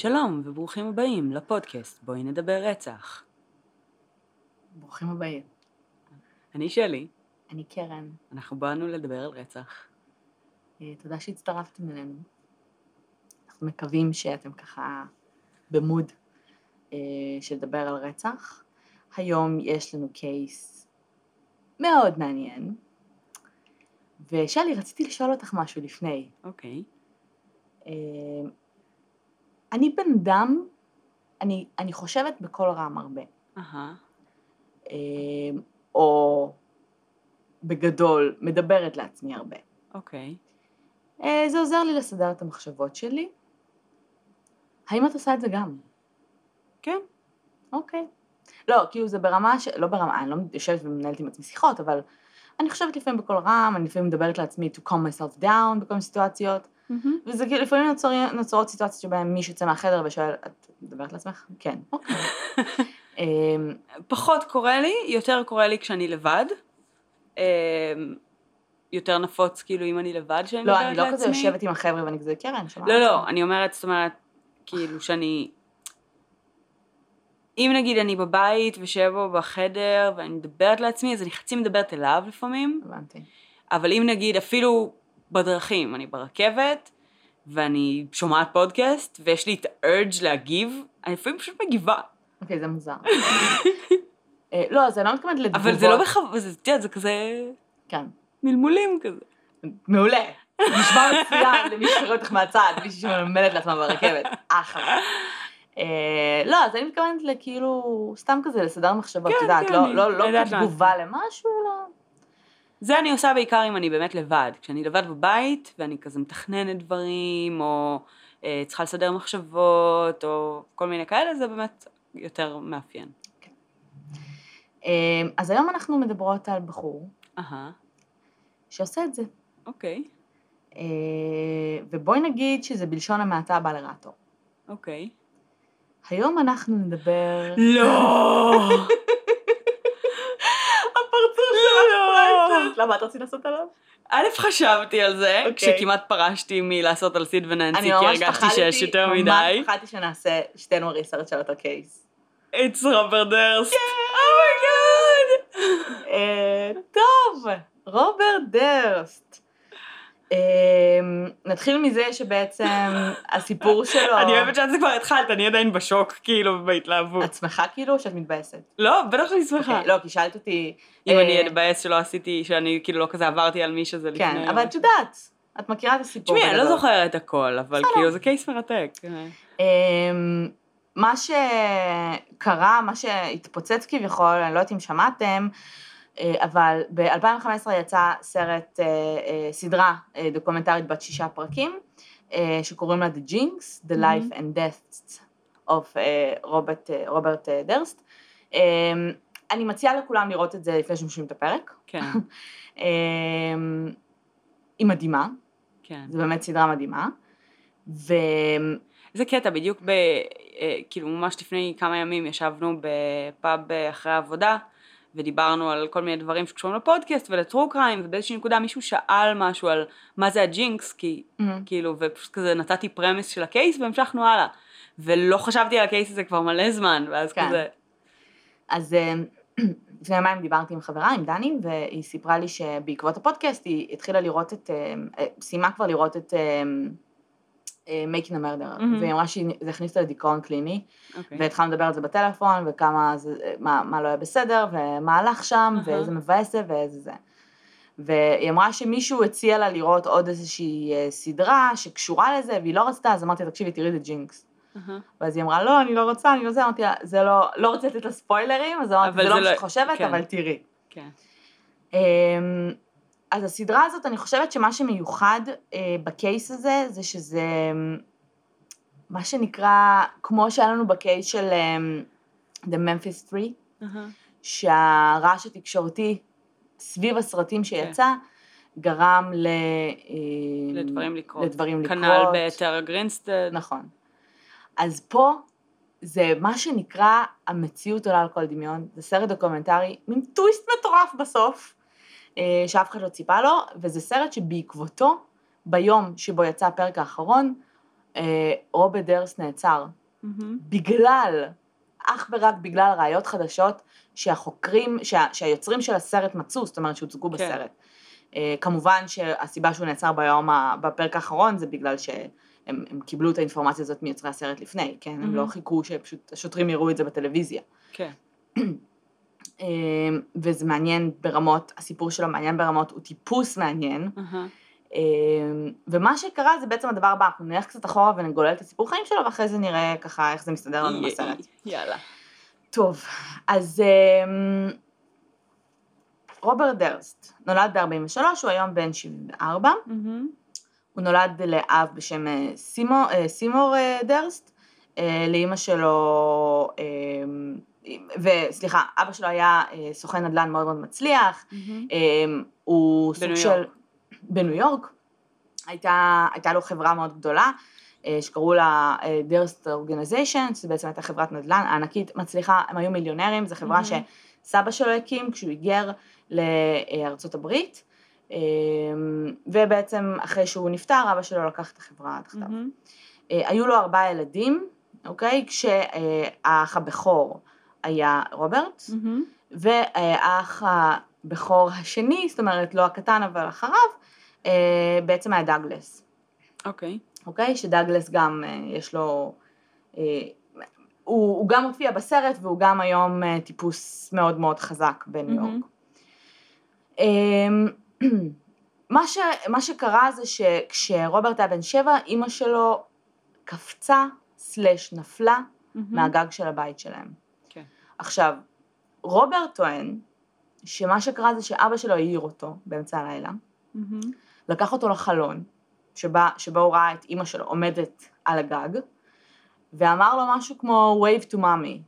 שלום וברוכים הבאים לפודקאסט בואי נדבר רצח. ברוכים הבאים. אני שלי, אני קרן. אנחנו באנו לדבר על רצח. אה, תודה שהצטרפתם אלינו. אנחנו מקווים שאתם ככה במוד אה, של לדבר על רצח. היום יש לנו קייס מאוד מעניין. ושלי, רציתי לשאול אותך משהו לפני. אוקיי. אה, אני בן אדם, אני, אני חושבת בקול רם הרבה. אה, או בגדול, מדברת לעצמי הרבה. אוקיי. אה, זה עוזר לי לסדר את המחשבות שלי. האם את עושה את זה גם? כן. אוקיי. לא, כאילו זה ברמה ש... לא ברמה, אני לא יושבת ומנהלת עם עצמי שיחות, אבל אני חושבת לפעמים בקול רם, אני לפעמים מדברת לעצמי to calm myself down בכל מיני סיטואציות, וזה כאילו לפעמים נוצר, נוצרות סיטואציות שבהן מישהו יוצא מהחדר ושואל, את מדברת לעצמך? כן. אוקיי. אמ, פחות קורה לי, יותר קורה לי כשאני לבד. אמ, יותר נפוץ כאילו אם אני לבד שאני לא, מדברת אני לא לעצמי. כזה יושבת עם החבר'ה ואני כזה, קרן, שמעת? לא, לא, אני אומרת, זאת אומרת, כאילו שאני... אם נגיד אני בבית ושב בו בחדר ואני מדברת לעצמי, אז אני חצי מדברת אליו לפעמים, הבנתי. אבל אם נגיד אפילו בדרכים, אני ברכבת, ואני שומעת פודקאסט, ויש לי את ה-urge להגיב, אני לפעמים פשוט מגיבה. אוקיי, זה מוזר. אה, לא, אז אני לא מתכוונת לתגובות. אבל זה לא בכוונה, זה, את יודעת, זה כזה כן. מלמולים כזה. מעולה. נשמע מצוין למי שקורא אותך מהצד, מישהי שמלמלת לעצמה ברכבת. אחלה. אה, לא, אז אני מתכוונת לכאילו, סתם כזה לסדר מחשבות, כן, את יודעת, כן, לא- לא לא כתגובה למשהו, אלא... זה אני עושה בעיקר אם אני באמת לבד. כשאני לבד בבית, ואני כזה מתכננת דברים, או אה, צריכה לסדר מחשבות, או כל מיני כאלה, זה באמת יותר מאפיין. אה, אז היום אנחנו מדברות על בחור אהה, שעושה את זה. אוקיי, אה, ובואי נגיד שזה בלשון המעטה הבא לרעתו. אוקיי. היום אנחנו נדבר... לא! הפרצוף לא! למה את רצית לעשות עליו? א', חשבתי על זה, אוקיי. כשכמעט פרשתי מלעשות על סיד וננסי, אני כי ממש הרגשתי שיש יותר ממש מדי. פחדתי שנעשה שתינו research על אותו case. It's רוברט דרסט. Oh my God! אה, טוב, רוברט דרסט. אה, נתחיל מזה שבעצם הסיפור שלו... אני אוהבת שאת זה כבר התחלת, אני עדיין בשוק, כאילו, בהתלהבות. את שמחה כאילו או שאת מתבאסת? לא, בטח שאני שמחה. אוקיי, לא, כי שאלת אותי... אם אה, אני אתבאס שלא עשיתי, שאני כאילו לא כזה עברתי על מי שזה לפני... כן, אבל את יודעת, את מכירה את הסיפור. תשמעי, אני לא. זוכרת הכל, אבל. כאילו זה קייס מרתק. אמ, מה שקרה, מה שהתפוצץ כביכול, אני לא יודעת אם שמעתם, אה, אבל ב-2015 יצא סרט, אה, אה, סדרה אה, דוקומנטרית בת שישה פרקים, אה, שקוראים לה The Jinx, The Life and Death of אה, רוברט, אה, רוברט אה, דרסט. אני מציעה לכולם לראות את זה לפני שמשמיעים את הפרק. כן, היא מדהימה, כן. זו באמת סדרה מדהימה. ו... זה קטע, בדיוק ב... אה, כאילו ממש לפני כמה ימים ישבנו בפאב אה, אחרי העבודה, ודיברנו על כל מיני דברים שקשורים לפודקאסט ול true crime, ובאיזושהי נקודה מישהו שאל משהו על מה זה הג'ינקס, כי מהמם. כאילו, ופשוט כזה נתתי premise של ה case והמשכנו הלאה. ולא חשבתי על ה case הזה כבר מלא זמן, ואז כן. כזה, אז אה, לפני יומיים דיברתי עם חברה, עם דני, והיא סיפרה לי שבעקבות הפודקאסט היא התחילה לראות את, אה, אה, סיימה כבר לראות את אה, Making a Murderer, מהמם. והיא אמרה שזה הכניס אותה לדיכאון קליני, אוקיי. והתחלנו לדבר על זה בטלפון, וכמה זה, מה, מה לא היה בסדר, ומה הלך שם, אהה. ואיזה מבאס זה, ואיזה זה. והיא אמרה שמישהו הציע לה לראות עוד איזושהי אה, סדרה שקשורה לזה, והיא לא רצתה, אז אמרתי לה, תקשיבי, תראי את ג'ינקס. אהה. ואז היא אמרה, לא, אני לא רוצה, אני לא זה, אמרתי לה, זה לא, לא רוצה לתת לה ספוילרים, אז אמרתי, אבל זה לא זה מה לא- שאת חושבת, כן. אבל תראי. כן. אמ, אז הסדרה הזאת, אני חושבת שמה שמיוחד אה, בקייס הזה, זה שזה אמ, מה שנקרא, כמו שהיה לנו ב case של אמ, The Memphis 3, אהה. שהרעש התקשורתי סביב הסרטים שיצא, גרם ל... אה, לדברים לקרות. לדברים לקרות. כנ"ל בטרה גרינסטד. נכון. אז פה זה מה שנקרא המציאות עולה על כל דמיון, זה סרט דוקומנטרי, מין טוויסט מטורף בסוף, אה, שאף אחד לא ציפה לו, וזה סרט שבעקבותו, ביום שבו יצא הפרק האחרון, אה, רוברט דרס נעצר מהמם. בגלל, אך ורק בגלל ראיות חדשות שהחוקרים, שה, שהיוצרים של הסרט מצאו, זאת אומרת שהוצגו כן. בסרט. אה, כמובן שהסיבה שהוא נעצר ביום, בפרק האחרון זה בגלל שהם הם קיבלו את האינפורמציה הזאת מיוצרי הסרט לפני, כן? הם לא. חיכו שפשוט השוטרים יראו את זה בטלוויזיה. כן. אה, וזה מעניין ברמות, הסיפור שלו מעניין ברמות, הוא טיפוס מעניין. אה, ומה שקרה זה בעצם הדבר הבא, אנחנו נלך קצת אחורה ונגולל את הסיפור חיים שלו, ואחרי זה נראה ככה איך זה מסתדר לנו י- בסרט. יאללה. טוב, אז אמ, רוברט דרסט נולד ב-43, הוא היום בן 74, מהמם. הוא נולד לאב בשם אה, סימו, אה, סימור אה, דרסט, לאימא שלו, אמ, וסליחה, אבא שלו היה אה, סוכן נדל"ן מאוד מאוד מצליח. אמ, הוא סוג של... יורק. בניו יורק. הייתה, הייתה לו חברה מאוד גדולה, אה, שקראו לה דרסט אורגניזיישן, שזו בעצם הייתה חברת נדל"ן ענקית, מצליחה, הם היו מיליונרים, זו חברה מהמם. שסבא שלו הקים כשהוא היגר לארצות הברית, ובעצם אחרי שהוא נפטר, אבא שלו לקח את החברה תחתיו. אה, היו לו ארבעה ילדים, אוקיי? כשהאח הבכור היה רוברט, מהמם. והאח הבכור השני, זאת אומרת לא הקטן אבל אחריו, אה, בעצם היה דאגלס, אוקיי. אוקיי? שדאגלס גם אה, יש לו, אה, הוא, הוא גם מופיע בסרט והוא גם היום טיפוס מאוד מאוד חזק בניו יורק. מהמם. אמ, מה, ש, מה שקרה זה שכשרוברט היה בן שבע, אימא שלו קפצה סלש נפלה מהמם. מהגג של הבית שלהם. עכשיו, רוברט טוען שמה שקרה זה שאבא שלו העיר אותו באמצע הלילה, מהמם. לקח אותו לחלון, שבה, שבו הוא ראה את אימא שלו עומדת על הגג, ואמר לו משהו כמו wave to mommy.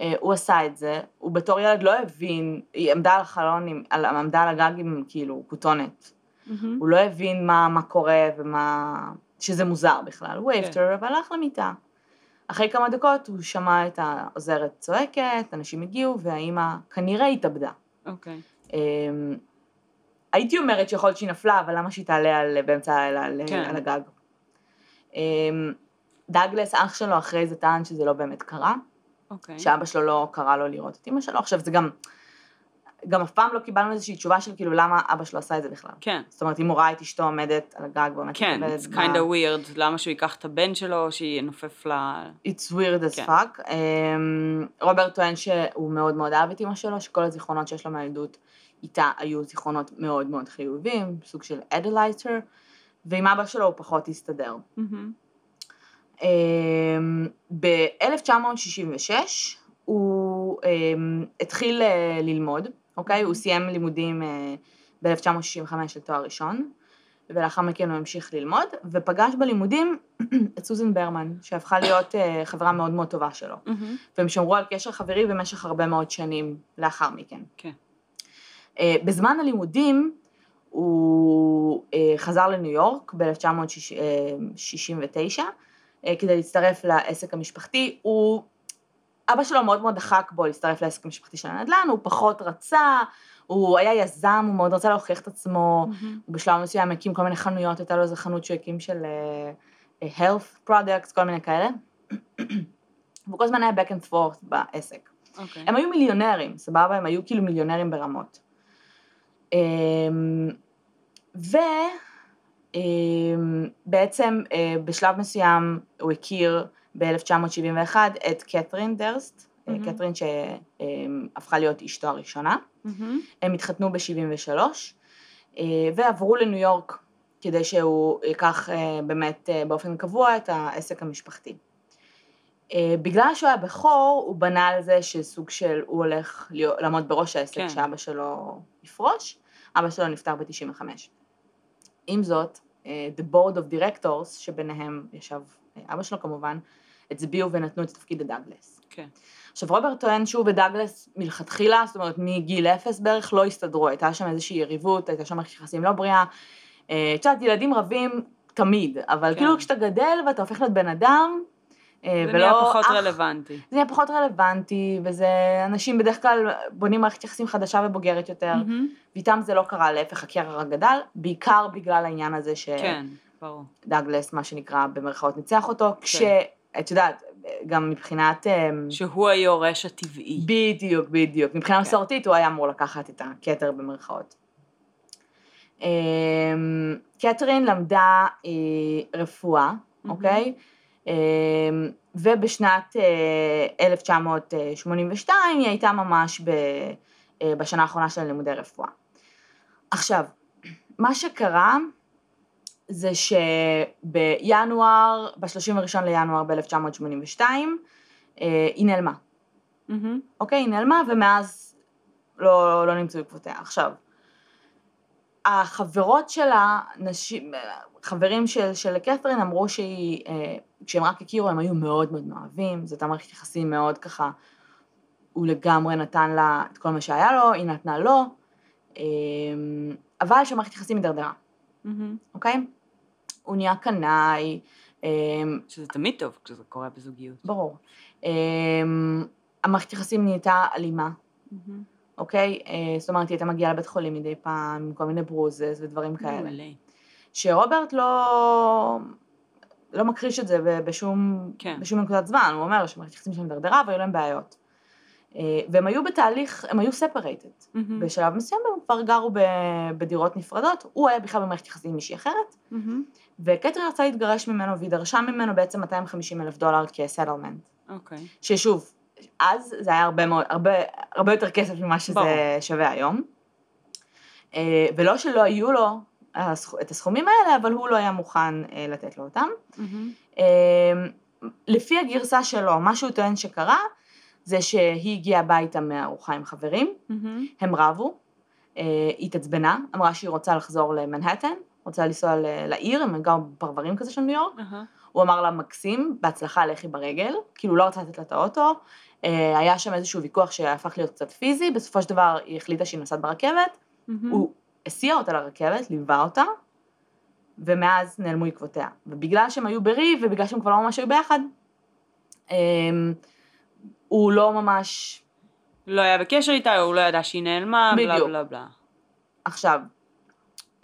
אה, הוא עשה את זה, הוא בתור ילד לא הבין, היא עמדה על החלון, עם, על, עמדה על הגג עם כאילו כותונת. מהמם. הוא לא הבין מה, מה קורה ומה... שזה מוזר בכלל, הוא כן. וייבטר והלך למיטה. אחרי כמה דקות הוא שמע את העוזרת צועקת, אנשים הגיעו והאימא כנראה התאבדה. אוקיי. אמ, הייתי אומרת שיכול להיות שהיא נפלה, אבל למה שהיא תעלה על, באמצע הלילה על, כן. על הגג? אמ, דאגלס, אח שלו, אחרי זה טען שזה לא באמת קרה, אוקיי. שאבא שלו לא קרא לו לראות את אמא שלו. עכשיו זה גם, גם אף פעם לא קיבלנו איזושהי תשובה של כאילו למה אבא שלו עשה את זה בכלל. כן. זאת אומרת, אם הוא ראה את אשתו עומדת על הגג ועומדת כן, it's kind of weird, למה שהוא ייקח את הבן שלו, או שינופף ל... It's weird as כן. fuck. Um, רוברט טוען שהוא מאוד מאוד אהב את אמא שלו, שכל הזיכרונות שיש לו מהילדות איתה היו זיכרונות מאוד מאוד חיוביים, סוג של אדלייטר, ועם אבא שלו הוא פחות הסתדר. מהמם. Um, ב-1966 הוא um, התחיל uh, ללמוד, אוקיי? הוא סיים לימודים uh, ב-1965 לתואר ראשון, ולאחר מכן הוא המשיך ללמוד, ופגש בלימודים את סוזן ברמן, שהפכה להיות uh, חברה מאוד מאוד טובה שלו. מהמם. והם שמרו על קשר חברי במשך הרבה מאוד שנים לאחר מכן. כן. Uh, בזמן הלימודים הוא חזר לניו יורק ב-1969 uh, כדי להצטרף לעסק המשפחתי. הוא, אבא שלו מאוד מאוד דחק בו להצטרף לעסק המשפחתי של הנדל"ן, הוא פחות רצה, הוא היה יזם, הוא מאוד רצה להוכיח את עצמו, מהמם. הוא בשלב מסוים הקים כל מיני חנויות, הייתה לו איזה חנות שהוא הקים של uh, health products, כל מיני כאלה. והוא כל הזמן היה back and forth בעסק. אוקיי. הם היו מיליונרים, סבבה? הם היו כאילו מיליונרים ברמות. אמ, ובעצם אה, בשלב מסוים הוא הכיר ב-1971 את קתרין דרסט, אה, מהמם. קתרין שהפכה להיות אשתו הראשונה. מהמם. הם התחתנו ב-73 ועברו לניו יורק כדי שהוא ייקח אה, באמת אה, באופן קבוע את העסק המשפחתי. אה, בגלל שהוא היה בכור, הוא בנה על זה שסוג של, הוא הולך לעמוד בראש העסק כן. שאבא שלו יפרוש, אבא שלו נפטר ב-95. עם זאת, אה, The Board of Directors, שביניהם ישב אה, אבא שלו כמובן, הצביעו ונתנו את התפקיד לדאגלס. כן. עכשיו רוברט טוען שהוא ודאגלס מלכתחילה, זאת אומרת מגיל אפס בערך, לא הסתדרו, הייתה שם איזושהי יריבות, הייתה שם מערכת יחסים לא בריאה. אה, את יודעת, ילדים רבים תמיד, אבל כן. כאילו כשאתה גדל ואתה הופך להיות בן אדם, אה, זה ולא נהיה פחות אח, רלוונטי. זה נהיה פחות רלוונטי, וזה, אנשים בדרך כלל בונים מערכת יחסים חדשה ובוגרת יותר, מהמם. ואיתם זה לא קרה, להפך הקרע רק גדל, בעיקר בגלל העניין הזה ש... כן. ברור. דאגלס, מה שנקרא, במרכאות ניצח אותו, כשאת יודעת, גם מבחינת... אמ, שהוא היורש הטבעי. בדיוק, בדיוק. מבחינה כן. מסורתית הוא היה אמור לקחת את הכתר במרכאות. אמ, קתרין למדה אה, רפואה, אוקיי? אמ, ובשנת אה, 1982 היא הייתה ממש ב, אה, בשנה האחרונה של לימודי רפואה. עכשיו, מה שקרה זה שבינואר, ב-31 לינואר ב-1982, אה, היא נעלמה. אוקיי? היא נעלמה ומאז לא, לא נמצאו עקבותיה. עכשיו, החברות שלה, נשים, חברים של, של קתרין אמרו שהיא, אה, כשהם רק הכירו הם היו מאוד מאוד מאוהבים, זאת הייתה מערכת יחסים מאוד ככה, הוא לגמרי נתן לה את כל מה שהיה לו, היא נתנה לו, אה, אבל שמערכת יחסים הידרדרה, מהמם. אוקיי? הוא נהיה קנאי, אה, שזה תמיד טוב כשזה קורה בזוגיות. ברור. אה, המערכת יחסים נהייתה אלימה, מהמם. אוקיי? אה, זאת אומרת, היא הייתה מגיעה לבית חולים מדי פעם, עם כל מיני ברוזס ודברים כאלה. שרוברט לא, לא מכחיש את זה בשום, כן. בשום נקודת זמן, הוא אומר שמערכת יחסים שלהם הידרדרה והיו להם בעיות. אה, והם היו בתהליך, הם היו ספרייטד. מהמם. בשלב מסוים הם כבר גרו בדירות נפרדות, הוא היה בכלל במערכת יחסים עם מישהי אחרת, מהמם. וקטרין רצה להתגרש ממנו והיא דרשה ממנו בעצם 250 אלף דולר כסטלמנט. אוקיי. ששוב, אז זה היה הרבה מאוד, הרבה, הרבה יותר כסף ממה שזה ברור. שווה היום. אה, ולא שלא היו לו את הסכומים האלה, אבל הוא לא היה מוכן אה, לתת לו אותם. אה, לפי הגרסה שלו, מה שהוא טוען שקרה, זה שהיא הגיעה הביתה מהארוחה עם חברים, מהמם. הם רבו, אה, היא התעצבנה, אמרה שהיא רוצה לחזור למנהטן, רוצה לנסוע לעיר, הם גרו בפרברים כזה של ניו יורק, אהה. הוא אמר לה מקסים, בהצלחה לכי ברגל, כאילו לא רצה לתת לה את האוטו, אה, היה שם איזשהו ויכוח שהפך להיות קצת פיזי, בסופו של דבר היא החליטה שהיא נוסעת ברכבת, מהמם. הוא הסיע אותה לרכבת, ליווה אותה, ומאז נעלמו עקבותיה. ובגלל שהם היו בריב, ובגלל שהם כבר לא ממש היו ביחד, אה, הוא לא ממש... לא היה בקשר איתה, הוא לא ידע שהיא נעלמה, בלה בדיוק. בלה בלה. עכשיו,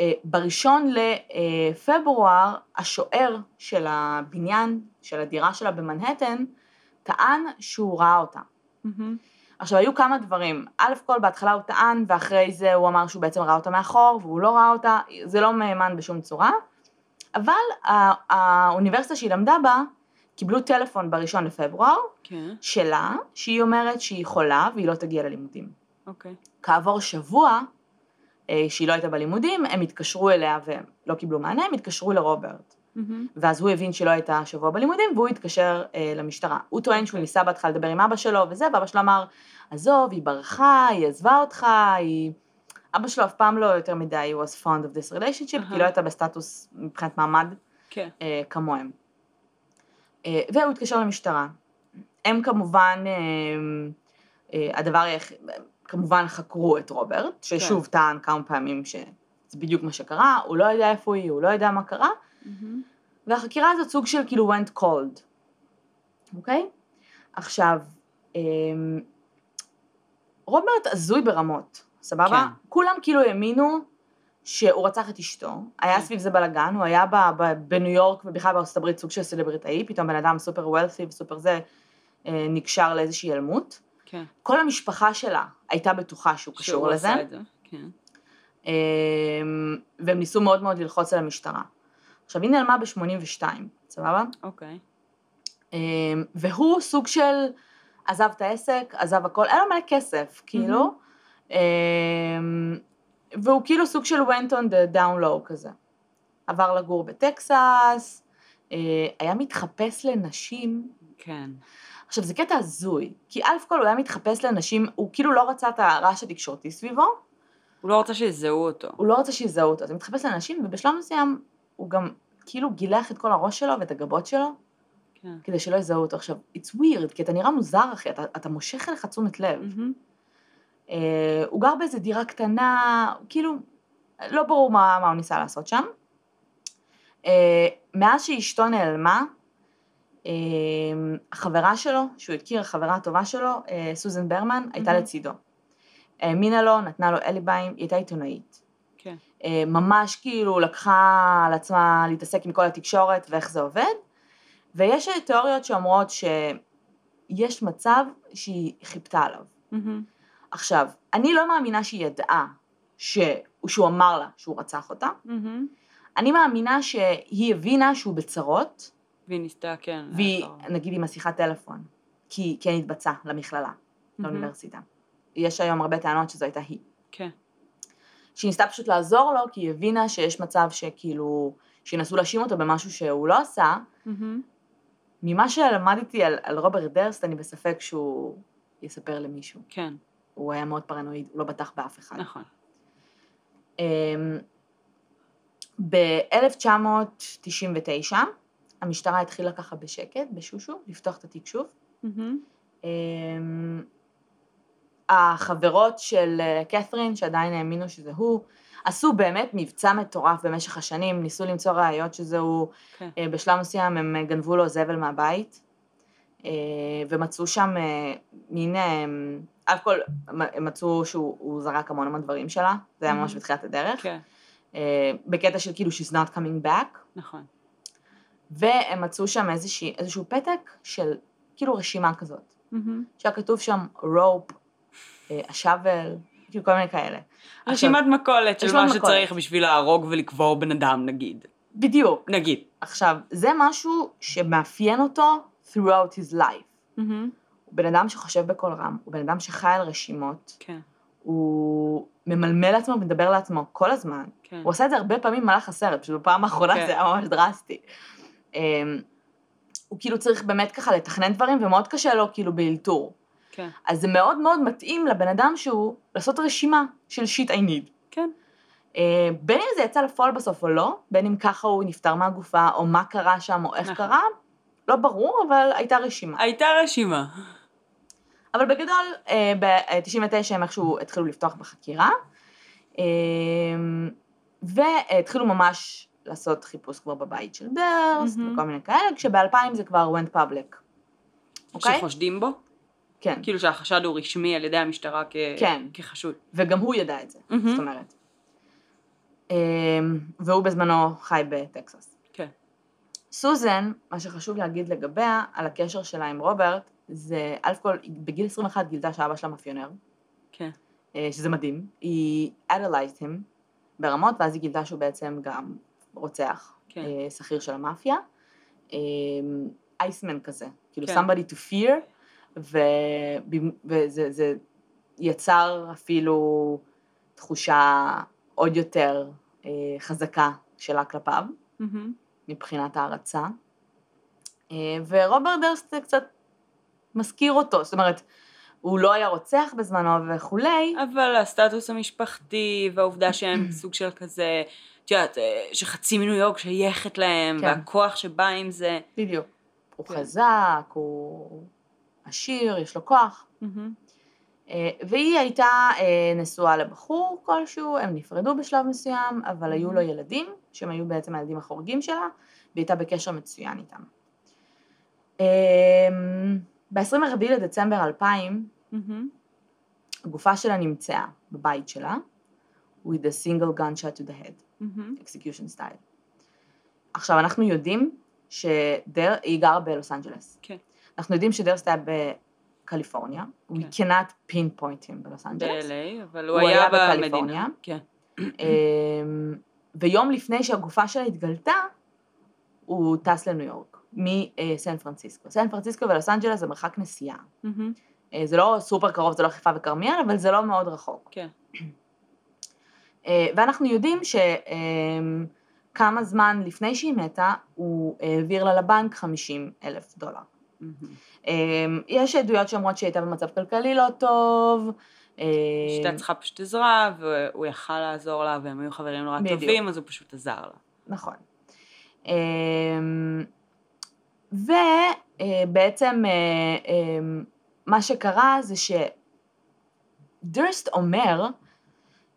אה, בראשון לפברואר, השוער של הבניין, של הדירה שלה במנהטן, טען שהוא ראה אותה. מהמם. עכשיו, היו כמה דברים. א' כל, בהתחלה הוא טען, ואחרי זה הוא אמר שהוא בעצם ראה אותה מאחור, והוא לא ראה אותה, זה לא מהימן בשום צורה. אבל הא- האוניברסיטה שהיא למדה בה, קיבלו טלפון בראשון לפברואר, כן, שלה, שהיא אומרת שהיא חולה והיא לא תגיע ללימודים. אוקיי. כעבור שבוע, אה, שהיא לא הייתה בלימודים, הם התקשרו אליה והם לא קיבלו מענה, הם התקשרו לרוברט. מהמם. ואז הוא הבין שלא הייתה שבוע בלימודים, והוא התקשר אה, למשטרה. הוא טוען שהוא ניסה בהתחלה לדבר עם אבא שלו וזה, ואבא שלו אמר, עזוב, היא ברחה, היא עזבה אותך, היא... אבא שלו אף פעם לא יותר מדי was fond of this relationship, אהה. כי היא לא הייתה בסטטוס מבחינת מעמד כן. אה, כמוהם. אה, והוא התקשר למשטרה. הם כמובן, אה, אה, הדבר היחיד, כמובן חקרו את רוברט, ששוב טען כמה פעמים שזה בדיוק מה שקרה, הוא לא יודע איפה היא, הוא לא יודע מה קרה, מהמם. והחקירה הזאת סוג של כאילו went cold, אוקיי? עכשיו, אמ, רוברט הזוי ברמות, סבבה? כן. כולם כאילו האמינו שהוא רצח את אשתו, היה כן. סביב זה בלאגן, הוא היה בניו יורק ובכלל בארצות הברית סוג של סלבריטאי, פתאום בן אדם סופר וולפי וסופר זה אה, נקשר לאיזושהי היעלמות. כן. כל המשפחה שלה הייתה בטוחה שהוא קשור שהוא לזה, עשה את זה. כן. אמ, והם ניסו מאוד מאוד ללחוץ על המשטרה. עכשיו היא נעלמה ב-82, סבבה? אוקיי. אמ, והוא סוג של עזב את העסק, עזב הכל, אין לו מלא כסף, כאילו, אמ, והוא כאילו סוג של went on the down low כזה. עבר לגור בטקסס, אה, היה מתחפש לנשים, כן. עכשיו זה קטע הזוי, כי א' כל הוא היה מתחפש לנשים, הוא כאילו לא רצה את הרעש התקשורתי סביבו, הוא לא רוצה שיזהו אותו. הוא לא רוצה שיזהו אותו, אז הוא מתחפש לאנשים, ובשלב מסוים הוא גם כאילו גילח את כל הראש שלו ואת הגבות שלו, כן. כדי שלא יזהו אותו. עכשיו, it's weird, כי אתה נראה מוזר, אחי, אתה, אתה מושך אליך תשומת לב. מהמם. אה, הוא גר באיזה דירה קטנה, כאילו, לא ברור מה, מה הוא ניסה לעשות שם. אה, מאז שאשתו נעלמה, אה, החברה שלו, שהוא הכיר, החברה הטובה שלו, סוזן ברמן, הייתה מהמם. לצידו. האמינה לו, נתנה לו אליביים, היא הייתה עיתונאית. כן. ממש כאילו לקחה על עצמה להתעסק עם כל התקשורת ואיך זה עובד, ויש תיאוריות שאומרות שיש מצב שהיא חיפתה עליו. מהמם. עכשיו, אני לא מאמינה שהיא ידעה ש... שהוא אמר לה שהוא רצח אותה, מהמם. אני מאמינה שהיא הבינה שהוא בצרות, והיא ניסתה, כן. והיא, לעזור. נגיד עם השיחת טלפון, כי כן התבצעה למכללה, לאוניברסיטה. יש היום הרבה טענות שזו הייתה היא. כן. שהיא ניסתה פשוט לעזור לו, כי היא הבינה שיש מצב שכאילו, שינסו להאשים אותו במשהו שהוא לא עשה. מהמם. ממה שלמדתי על, על רוברט דרסט, אני בספק שהוא יספר למישהו. כן, הוא היה מאוד פרנואיד, הוא לא בטח באף אחד. נכון. אמ, ב-1999, המשטרה התחילה ככה בשקט, בשושו, לפתוח את התיק שוב. אמ, החברות של אה, קת'רין, שעדיין האמינו שזה הוא, עשו באמת מבצע מטורף במשך השנים, ניסו למצוא ראיות שזה הוא, כן. אה, בשלב מסוים הם אה, גנבו לו זבל מהבית, ומצאו שם מין, אה, אף כל, הם מצאו שהוא הוא זרק המון המון דברים שלה, זה היה ממש Mhm. בתחילת הדרך, כן, אה, בקטע של כאילו she's not coming back, נכון. והם מצאו שם איזושהי, איזשהו פתק של כאילו רשימה כזאת. מהמם. שהיה כתוב שם רופ, השאבל, כאילו כל מיני כאלה. רשימת מכולת של מה מכולת. שצריך בשביל להרוג ולקבור בן אדם, נגיד. בדיוק. נגיד. עכשיו, זה משהו שמאפיין אותו throughout his life. מהמם. הוא בן אדם שחושב בקול רם, הוא בן אדם שחי על רשימות, כן, הוא ממלמל לעצמו ומדבר לעצמו כל הזמן. כן. הוא עשה את זה הרבה פעמים במהלך הסרט, פשוט בפעם האחרונה כן. זה היה ממש דרסטי. אמ, הוא כאילו צריך באמת ככה לתכנן דברים, ומאוד קשה לו כאילו באלתור. כן, אז זה מאוד מאוד מתאים לבן אדם שהוא לעשות רשימה של שיט I need. כן. אה, בין אם זה יצא לפועל בסוף או לא, בין אם ככה הוא נפטר מהגופה, או מה קרה שם, או איך נכון. קרה, לא ברור, אבל הייתה רשימה. הייתה רשימה. אבל בגדול, ב-99 הם איכשהו התחילו לפתוח בחקירה, אה, והתחילו ממש לעשות חיפוש כבר בבית של דרס, מהמם. וכל מיני כאלה, כשב-2000 זה כבר went public. אוקיי? שחושדים בו? כן. כאילו שהחשד הוא רשמי על ידי המשטרה כ... כן. כחשוד. וגם הוא ידע את זה, מהמם. זאת אומרת. אה, והוא בזמנו חי בטקסס. כן. סוזן, מה שחשוב להגיד לגביה, על הקשר שלה עם רוברט, זה, א' כל, בגיל 21 גילתה שאבא שלה מאפיונר, כן. אה, שזה מדהים. היא idolized him ברמות, ואז היא גילתה שהוא בעצם גם רוצח, כן. אה, שכיר של המאפיה. אייסמן כזה, כאילו כן. somebody to fear, ו- וזה זה יצר אפילו תחושה עוד יותר אה, חזקה שלה כלפיו, מהמם. מבחינת הערצה. ורוברט דרסט קצת מזכיר אותו, זאת אומרת, הוא לא היה רוצח בזמנו וכולי, אבל הסטטוס המשפחתי והעובדה שהם סוג של כזה, את יודעת, אה, שחצי מניו יורק שייכת להם, כן. והכוח שבא עם זה. בדיוק. הוא כן. חזק, הוא עשיר, יש לו כוח. אה, והיא הייתה אה, נשואה לבחור כלשהו, הם נפרדו בשלב מסוים, אבל היו לו ילדים, שהם היו בעצם הילדים החורגים שלה, והיא הייתה בקשר מצוין איתם. ב-24 לדצמבר 2000, מהמם. הגופה שלה נמצאה בבית שלה, with a single gunshot to the head, execution style. עכשיו, אנחנו יודעים שדר, היא גרה בלוס אנג'לס. כן. אנחנו יודעים שדרסט היה בקליפורניה, we כן. cannot pinpoint him בלוס אנג'לס. ב-LA, אבל הוא הוא היה היה. בקליפורניה. כן. אמ, ויום לפני שהגופה שלה התגלתה, הוא טס לניו יורק, מסן פרנסיסקו. סן פרנסיסקו ולוס אנג'לס זה מרחק נסיעה. אה, זה לא סופר קרוב, זה לא חיפה וכרמיאל, אבל זה לא מאוד רחוק. כן. אה, ואנחנו יודעים שכמה זמן לפני שהיא מתה, הוא העביר לה לבנק 50 אלף דולר. אמ, יש עדויות שאומרות שהיא הייתה במצב כלכלי לא טוב. אמ, שהייתה צריכה פשוט עזרה, והוא יכל לעזור לה, והם היו חברים נורא בדיוק. טובים, אז הוא פשוט עזר לה. נכון. ובעצם מה שקרה זה שדרסט אומר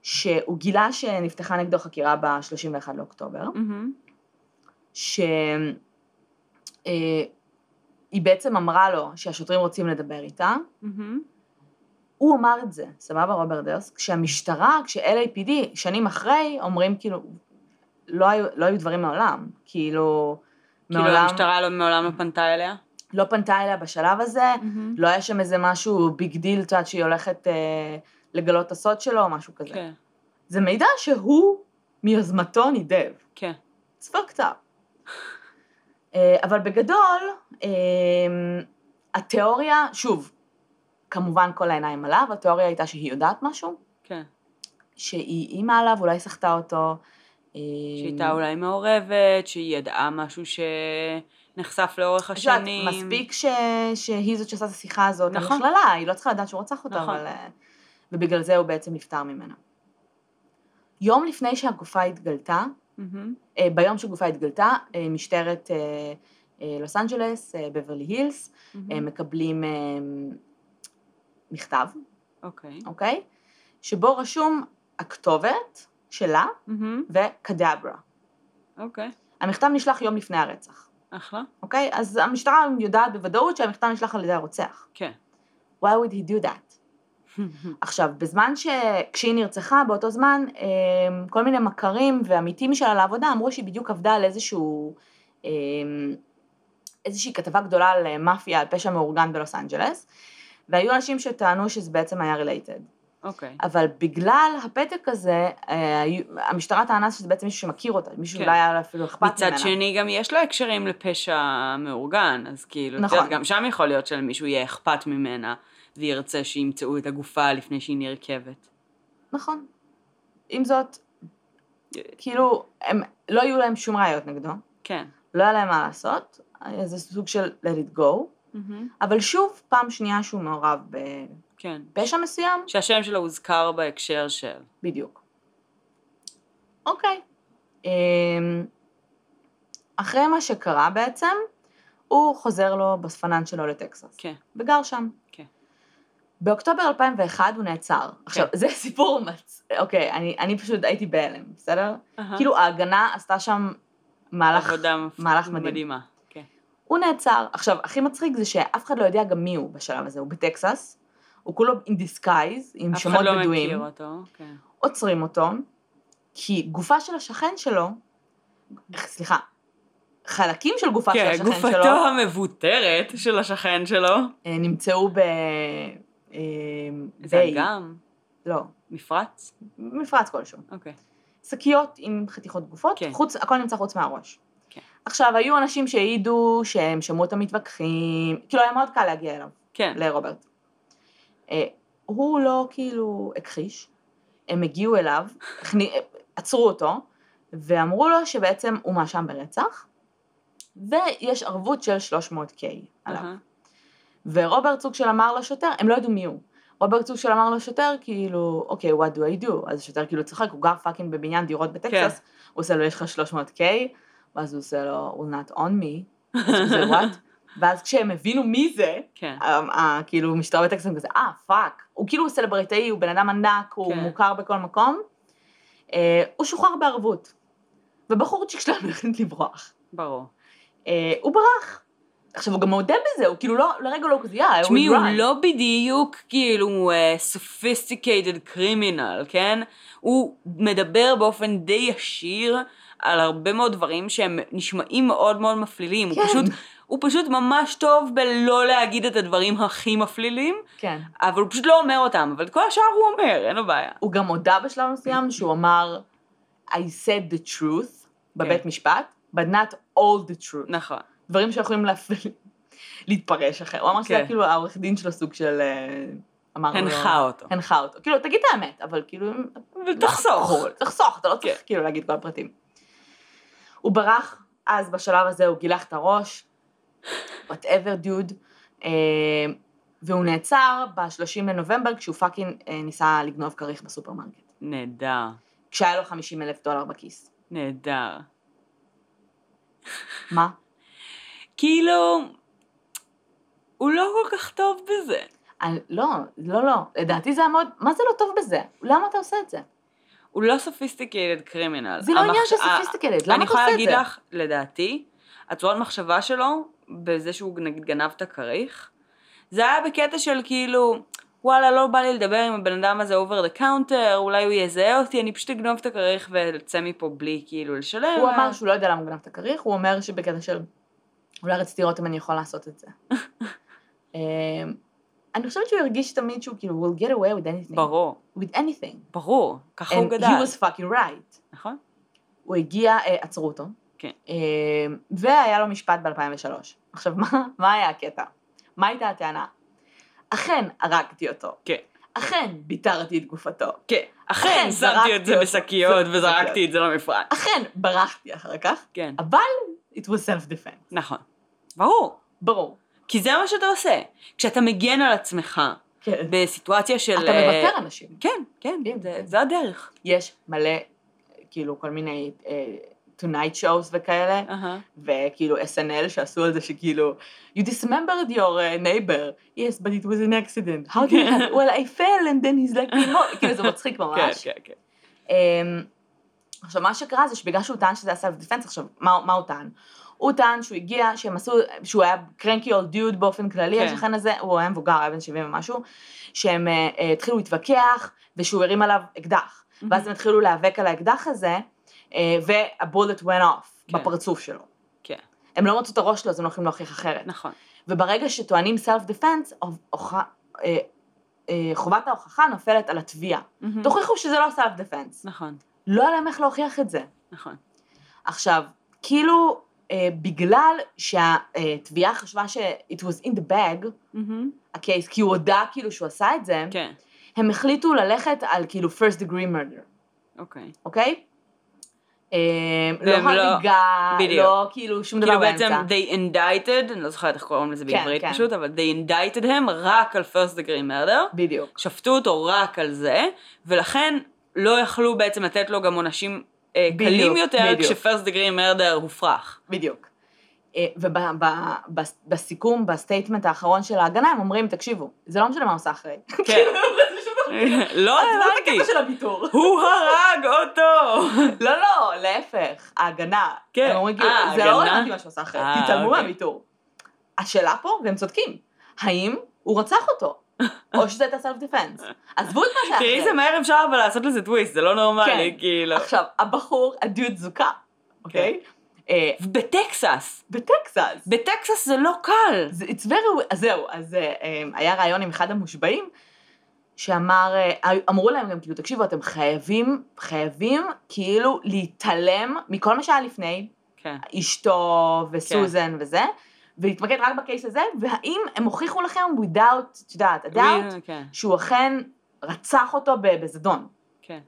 שהוא גילה שנפתחה נגדו חקירה ב-31 לאוקטובר, מהמם. שהיא בעצם אמרה לו שהשוטרים רוצים לדבר איתה, מהמם. הוא אמר את זה, סבבה, רוברט דרסט, כשהמשטרה, כש-LAPD, שנים אחרי, אומרים כאילו, לא היו, לא היו דברים מעולם, כאילו, כאילו המשטרה לא, מעולם לא פנתה אליה? לא פנתה אליה בשלב הזה, מהמם. לא היה שם איזה משהו big deal, את יודעת, שהיא הולכת אה, לגלות את הסוד שלו או משהו כזה. כן, זה מידע שהוא מיוזמתו נידב. כן. It's fucked up. אה, אבל בגדול, אה, התיאוריה, שוב, כמובן כל העיניים עליו, התיאוריה הייתה שהיא יודעת משהו, כן. שהיא אימא עליו, אולי סחטה אותו. שהייתה אולי מעורבת, שהיא ידעה משהו שנחשף לאורך את יודעת, השנים. מספיק ש... שהיא זאת שעושה את השיחה הזאת, נכון. המכללה, היא לא צריכה לדעת שהוא רצח אותה, נכון. אבל... אה, ובגלל זה הוא בעצם נפטר ממנה. יום לפני שהגופה התגלתה. אה, ביום שגופה התגלתה, אה, משטרת לוס אנג'לס, בברלי הילס. הם מקבלים מכתב, אוקיי. אוקיי? שבו רשום הכתובת שלה מהמם. וקדברה. אוקיי. המכתב נשלח יום לפני הרצח, אחלה. אוקיי? אז המשטרה יודעת בוודאות שהמכתב נשלח על ידי הרוצח. כן. Why would he do that? עכשיו, בזמן ש... כשהיא נרצחה, באותו זמן, אה, כל מיני מכרים ועמיתים שלה לעבודה אמרו שהיא בדיוק עבדה על איזשהו... אה, איזושהי כתבה גדולה על אה, מאפיה, על פשע מאורגן בלוס אנג'לס, והיו אנשים שטענו שזה בעצם היה related. אוקיי. אבל בגלל הפתק הזה, אה, המשטרה טענה שזה בעצם מישהו שמכיר אותה, מישהו כן. שאולי היה אפילו אכפת ממנה. מצד שני גם יש לה הקשרים לפשע מאורגן, אז כאילו, נכון. יודעת, גם שם יכול להיות שלמישהו יהיה אכפת ממנה, וירצה שימצאו את הגופה לפני שהיא נרכבת. נכון. עם זאת, כאילו, הם, לא היו להם שום ראיות נגדו, כן. לא היה להם מה לעשות, היה זה סוג של let it go, מהמם. אבל שוב, פעם שנייה שהוא מעורב כן. בפשע מסוים, שהשם שלו הוזכר בהקשר של. בדיוק. אוקיי. אמ, אחרי מה שקרה בעצם, הוא חוזר לו בספנן שלו לטקסס, כן. וגר שם. כן. באוקטובר 2001 הוא נעצר. עכשיו, זה סיפור מצ... אוקיי, אני, אני פשוט הייתי בהלם, בסדר? אהה. כאילו ההגנה עשתה שם מהלך, מהלך מדהים. מדהימה. כן. הוא נעצר. עכשיו, הכי מצחיק זה שאף אחד לא יודע גם מי הוא בשלב הזה, הוא בטקסס, הוא כולו in disguise, עם אף אחד שמות לא בדויים, מכיר אותו. כן. עוצרים אותו, כי גופה של השכן שלו, סליחה, חלקים של גופה של כן, השכן שלו, גופתו המבוטרת של השכן שלו. אה, נמצאו ב... אה, זה. אגם? לא, מפרץ? מפרץ כלשהו. אוקיי. שקיות עם חתיכות גופות, כן. חוץ, הכל נמצא חוץ מהראש. כן. עכשיו, היו אנשים שהעידו שהם שמעו אותם מתווכחים, כאילו היה מאוד קל להגיע אליו, כן. לרוברט. אה, הוא לא כאילו הכחיש, הם הגיעו אליו, עצרו אותו, ואמרו לו שבעצם הוא מואשם ברצח, ויש ערבות של 300K עליו. אהה. ורוברט סוג של אמר לשוטר, הם לא ידעו מי הוא. רוברט סוג של אמר לשוטר, כאילו, אוקיי, what do I do? אז השוטר כאילו צוחק, הוא גר fucking בבניין דירות בטקסס, כן. הוא עושה לו, יש לך 300K, ואז הוא עושה לו, well, not on me, אז הוא עושה, what? ואז כשהם הבינו מי זה, כן. כאילו משטרה בטקסס הם כזה, אה, fuck, הוא כאילו סלבריטאי, הוא בן אדם ענק, הוא כן. מוכר בכל מקום, אה, הוא שוחרר בערבות, ובחורצ'יק שלנו החליט לברוח. ברור. אה, הוא ברח. עכשיו, הוא גם מודה בזה, הוא כאילו לא, לרגע לא כזה, I תשמעי, הוא. לא בדיוק כאילו אה, sophisticated criminal, כן? הוא מדבר באופן די ישיר על הרבה מאוד דברים שהם נשמעים מאוד מאוד מפלילים. הוא כן. פשוט, הוא פשוט ממש טוב בלא להגיד את הדברים הכי מפלילים, כן. אבל הוא פשוט לא אומר אותם, אבל את כל השאר הוא אומר, אין לו בעיה. הוא גם הודה בשלב מסוים שהוא אמר, I said the truth בבית משפט, but not all the truth. נכון. דברים שיכולים להפ- להתפרש אחר. הוא אמר שזה כן. כאילו העורך דין שלו סוג של... אה, אמר לו... הנחה אותו. הנחה אותו. כאילו, תגיד את האמת, אבל כאילו... ותחסוך. תחסוך, אתה לא צריך כן. כאילו להגיד כל הפרטים. הוא ברח, אז בשלב הזה הוא גילח את הראש, whatever dude, אה, והוא נעצר ב-30 לנובמבר כשהוא fucking אה, ניסה לגנוב כריך בסופרמרקט. נהדר. כשהיה לו 50 אלף דולר בכיס. נהדר. מה? כאילו, הוא לא כל כך טוב בזה. אני, לא, לא, לא. לדעתי זה היה מאוד... מה זה לא טוב בזה? למה אתה עושה את זה? הוא לא sophisticated criminal. זה לא עניין של sophisticated, למה אני אתה יכולה עושה את להגיד זה? לך, לדעתי, הצורת מחשבה שלו, בזה שהוא נגיד גנב את הכריך, זה היה בקטע של כאילו, וואלה, לא בא לי לדבר עם הבן אדם הזה over the counter, אולי הוא יזהה אותי, אני פשוט אגנוב את הכריך ואצא מפה בלי כאילו לשלם. הוא אמר שהוא לא יודע למה הוא גנב את הכריך, הוא אומר שבקטע של אולי רציתי לראות אם אני יכול לעשות את זה. אמ, אני חושבת שהוא הרגיש תמיד שהוא כאילו will get away with anything. ברור, with anything. ברור, ככה הוא And גדל. he was fucking right. נכון? הוא הגיע, אה, עצרו אותו. כן. אה, והיה לו משפט ב-2003. עכשיו, מה, מה היה הקטע? מה הייתה הטענה? אכן הרגתי אותו. כן. אכן ביטרתי את גופתו. כן, אכן שמתי את זה. בשקיות וזרקתי את זה למפרץ. אכן ברחתי אחר כך, כן, אבל it was self-defense. נכון. ברור. ברור. כי זה מה שאתה עושה. כשאתה מגן על עצמך כן. בסיטואציה של... אתה אה, מוותר אנשים. כן, כן, כן, זה- כן. זה הדרך. יש מלא, כאילו, כל מיני אה, tonight shows וכאלה, אהה. וכאילו SNL שעשו על זה שכאילו, you dismembered your uh, neighbor, yes, but it was an accident, how did it happen? well, I fell and then he's like, "No." כאילו זה מצחיק כן, ממש. כן, כן. אמ, עכשיו, מה שקרה זה שבגלל שהוא טען שזה היה סלף דיפנס, עכשיו, מה, מה הוא טען? הוא טען שהוא הגיע, שהם עשו, שהוא היה קרנקי אול דיוד באופן כללי, כן. השכן הזה, הוא היה מבוגר, היה בן 70 ומשהו, שהם אה, התחילו להתווכח, ושהוא הרים עליו אקדח. ואז הם התחילו להיאבק על האקדח הזה, והבולט went off כן. בפרצוף שלו. כן, הם לא מצאו את הראש שלו, אז הם לא יכולים להוכיח אחרת. נכון. וברגע שטוענים סלף דיפנס, חובת ההוכחה נופלת על התביעה. תוכיחו שזה לא סלף דיפנס. נכון, לא היה להם איך להוכיח את זה. נכון. עכשיו, כאילו, אה, בגלל שהתביעה חשבה ש- it was in the bag. הקייס, כי הוא הודה כאילו שהוא עשה את זה, כן, הם החליטו ללכת על כאילו first degree murder, אוקיי. אוקיי? אה, והם לא לא- הריגה. לא כאילו שום דבר כאילו באמצע. בעצם they indicted, אני לא זוכרת איך קוראים לזה כן, בעברית כן. פשוט, אבל they indicted הם רק על first degree murder, בדיוק. שפטו אותו רק על זה, ולכן לא יכלו בעצם לתת לו גם עונשים אה, קלים יותר. כש-first degree murder הופרך. בדיוק. ובסיכום, ב statement האחרון של ההגנה, הם אומרים, תקשיבו, זה לא משנה מה עושה אחרי. כן. לא את הבנתי. הקטע של הביתור. הוא הרג אותו. לא, לא, להפך, ההגנה. כן. אומרים, כאילו, אה, זה לא? רלוונטי מה שהוא עשה אחרי, אה, תתעלמו אוקיי. מהביתור. השאלה פה, והם צודקים, האם הוא רצח אותו, או שזה הייתה סלף דיפנס. עזבו את מה שהיה תראי. איזה מהר אפשר אבל לעשות לזה טוויסט, זה לא נורמלי, כן. כאילו. עכשיו, הבחור, הדוד זוכה, אוקיי? אה, בטקסס, בטקסס. בטקסס זה לא קל. It's very, אז זהו, אז היה ראיון עם אחד המושבעים, שאמר, אה, אמרו להם גם כאילו, תקשיבו, אתם חייבים, חייבים כאילו להתעלם מכל מה שהיה לפני, כן. אשתו וסוזן וזה, ולהתמקד רק בקייס הזה, והאם הם הוכיחו לכם without, את יודעת, doubt, כן, שהוא אכן רצח אותו בזדון. כן.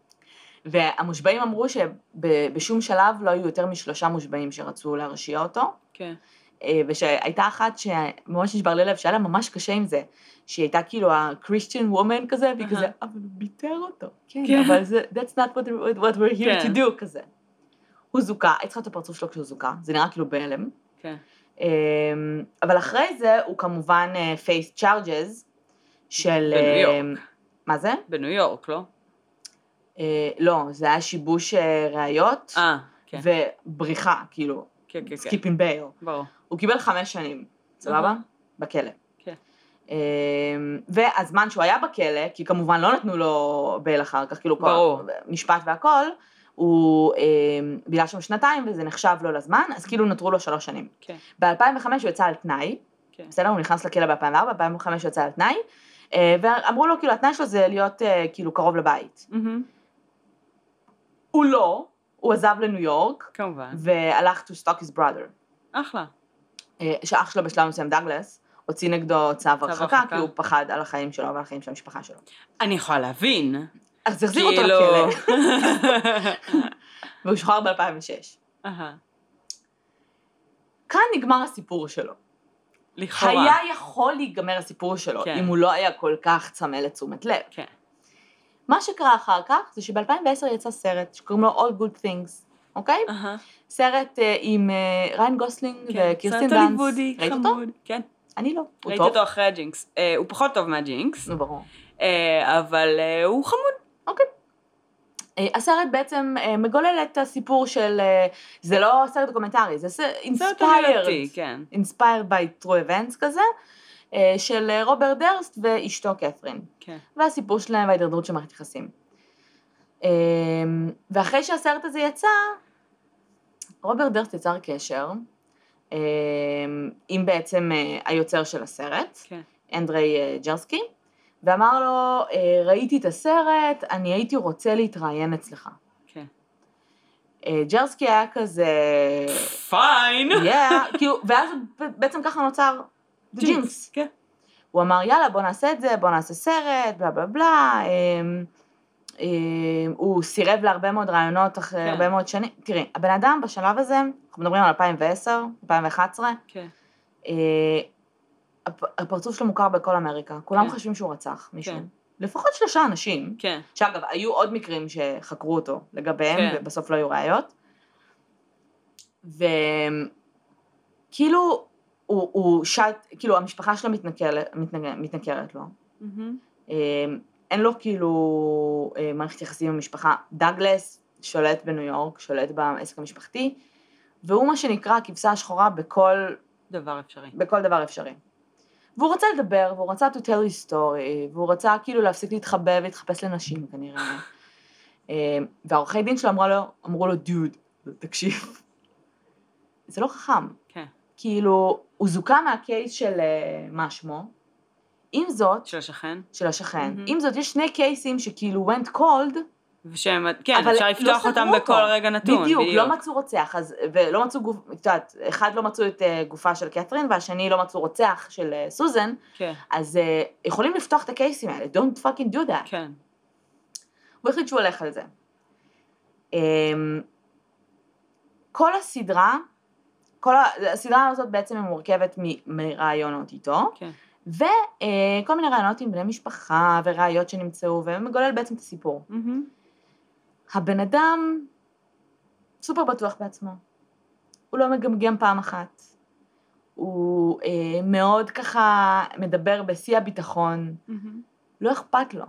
והמושבעים אמרו שבשום שלב לא היו יותר משלושה מושבעים שרצו להרשיע אותו, כן. אה, ושהייתה אחת שממש נשבר לי הלב, שהיה לה ממש קשה עם זה, שהיא הייתה כאילו ה-Christian woman כזה, והיא. כזה, אבל הוא ביטר אותו. כן, כן. אבל זה, that's not what, what we're here כן. to do כזה. הוא זוכה, היית צריכה את הפרצוף שלו כשהוא זוכה, זה נראה כאילו בהלם. כן. אמ, אבל אחרי זה הוא כמובן face charges של... בניו יורק. אמ, מה זה? בניו יורק, לא? אה, לא, זה היה שיבוש אה, ראיות אה, כן. ובריחה, כאילו, כן, כן, כן. skipping bail. ברור. הוא קיבל חמש שנים, סבבה? אהה. בכלא. כן. אמ, והזמן שהוא היה בכלא, כי כמובן לא נתנו לו bail אחר כך, כאילו, ברור. משפט והכל, הוא, אמ, בגלל שם שנתיים וזה נחשב לו לזמן, אז כאילו נותרו לו שלוש שנים. כן. ב-2005 הוא יצא על תנאי, כן. בסדר? הוא נכנס לכלא ב-2004, ב-2005 הוא יצא על תנאי, אה, ואמרו לו, כאילו, התנאי שלו זה להיות אה, כאילו קרוב לבית. מהמם. הוא לא, הוא עזב לניו יורק, כמובן. והלך to stalk his brother. אחלה. אה, שאח שלו בשלב מסוים, דאגלס, הוציא נגדו צו הרחקה. כי הוא פחד על החיים שלו ועל החיים של המשפחה שלו. אני יכולה להבין. אז החזיר אותו כאילו... לכלא, והוא שוחרר ב-2006. אהה. כאן נגמר הסיפור שלו. לכאורה. היה יכול להיגמר הסיפור שלו, כן. אם הוא לא היה כל כך צמא לתשומת לב. כן. מה שקרה אחר כך, זה שב-2010 יצא סרט שקוראים לו All Good Things, אוקיי? אהה. סרט אה, עם אה, ריאן גוסלינג כן. וקירסטן סרט דאנסט. הוליוודי, ראית אותו? חמוד. כן. אני לא. הוא ראיתי טוב? אותו אחרי ה Jinx. אה, הוא פחות טוב מה Jinx, נו, ברור. אה, אבל אה, הוא חמוד. אוקיי. הסרט בעצם מגולל את הסיפור של, זה לא סרט דוקומנטרי, זה סרט כן. inspired by true events כזה, של רוברט דרסט ואשתו קת'רין. כן. והסיפור שלהם וההידרדרות של מערכת יחסים. ואחרי שהסרט הזה יצא, רוברט דרסט יצר קשר אה, עם בעצם אה, היוצר של הסרט, כן. אנדרי אה, ג'רסקי, ואמר לו, אה, ראיתי את הסרט, אני הייתי רוצה להתראיין אצלך. כן. ג'רסקי היה כזה, Fine! yeah, כאילו, ואז בעצם ככה נוצר The Jinx. כן. הוא אמר, יאללה, בוא נעשה את זה, בוא נעשה סרט, בלה בלה בלה. אמ, הוא סירב להרבה מאוד רעיונות אחרי כן. הרבה מאוד שנים. תראי, הבן אדם בשלב הזה, אנחנו מדברים על 2010, 2011, כן. אה, הפ- הפרצוף שלו מוכר בכל אמריקה, כולם כן. חושבים שהוא רצח מישהו. כן. לפחות שלושה אנשים, כן. שאגב, היו עוד מקרים שחקרו אותו לגביהם, כן. ובסוף לא היו ראיות. וכאילו, הוא, הוא שט, כאילו המשפחה שלו מתנכלת, מתנג- מתנכרת לו. מהמם. אין לו כאילו אה, מערכת יחסים עם המשפחה. דאגלס שולט בניו יורק, שולט בעסק המשפחתי, והוא מה שנקרא הכבשה השחורה בכל, דבר אפשרי. בכל דבר אפשרי. והוא רצה לדבר, והוא רצה to tell his story, והוא רצה כאילו להפסיק להתחבא ולהתחפש לנשים כנראה. אה, והעורכי דין שלו אמרו לו, אמרו לו, דוד, תקשיב, זה לא חכם. כן. כאילו, הוא זוכה מהקייס של אה, מה שמו. עם זאת, של השכן. של השכן. מהמם. עם זאת, יש שני קייסים שכאילו went cold, ושהם, כן, אבל אפשר לא לפתוח סגרו אותם אותו. בכל רגע נתון. בדיוק, לא מצאו רוצח, אז, ולא מצאו גוף, את יודעת, אחד לא מצאו את אה, גופה של קתרין, והשני לא מצאו רוצח של אה, סוזן, כן, אז אה, יכולים לפתוח את הקייסים האלה, don't fucking do that. כן. הוא החליט שהוא הולך על זה. אמ, כל הסדרה, כל הסדרה הזאת בעצם מורכבת מרעיונות איתו, כן. וכל מיני רעיונות עם בני משפחה וראיות שנמצאו, ומגולל בעצם את הסיפור. הבן אדם סופר בטוח בעצמו. הוא לא מגמגם פעם אחת. הוא אה, מאוד ככה מדבר בשיא הביטחון. מהמם. לא אכפת לו.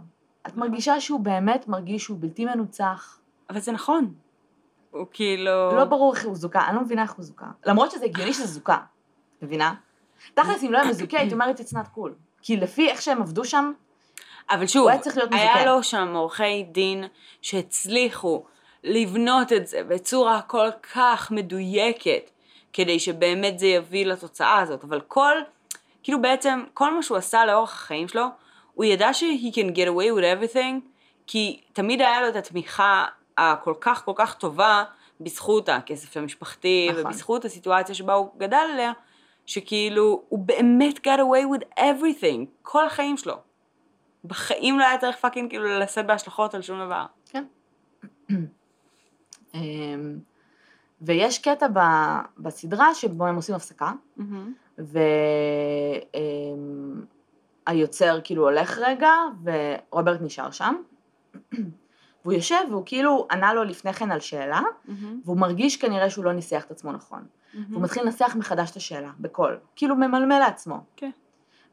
את מרגישה שהוא באמת מרגיש שהוא בלתי מנוצח. אבל זה נכון. הוא כאילו... לא ברור איך הוא זוכה, אני לא מבינה איך הוא זוכה. למרות שזה הגיוני שזה זוכה. מבינה? תכלס, אם לא היה מזוכה, הייתי אומרת it's not cool. כי לפי איך שהם עבדו שם, אבל שוב, הוא היה צריך להיות היה מזוכה. לו שם עורכי דין שהצליחו לבנות את זה בצורה כל כך מדויקת, כדי שבאמת זה יביא לתוצאה הזאת, אבל כל, כאילו בעצם, כל מה שהוא עשה לאורך החיים שלו, הוא ידע ש-he can get away with everything, כי תמיד היה לו את התמיכה הכל כך כל כך טובה, בזכות הכסף המשפחתי, נכון. ובזכות הסיטואציה שבה הוא גדל עליה, שכאילו, הוא באמת got away with everything, כל החיים שלו. בחיים לא היה צריך פאקינג כאילו לשאת בהשלכות על שום דבר. כן. אמ, ויש קטע ב- בסדרה שבו הם עושים הפסקה, והיוצר כאילו הולך רגע, ורוברט נשאר שם. והוא יושב והוא כאילו ענה לו לפני כן על שאלה, והוא מרגיש כנראה שהוא לא ניסח את עצמו נכון. והוא מתחיל לנסח מחדש את השאלה, בקול. כאילו ממלמל לעצמו. כן.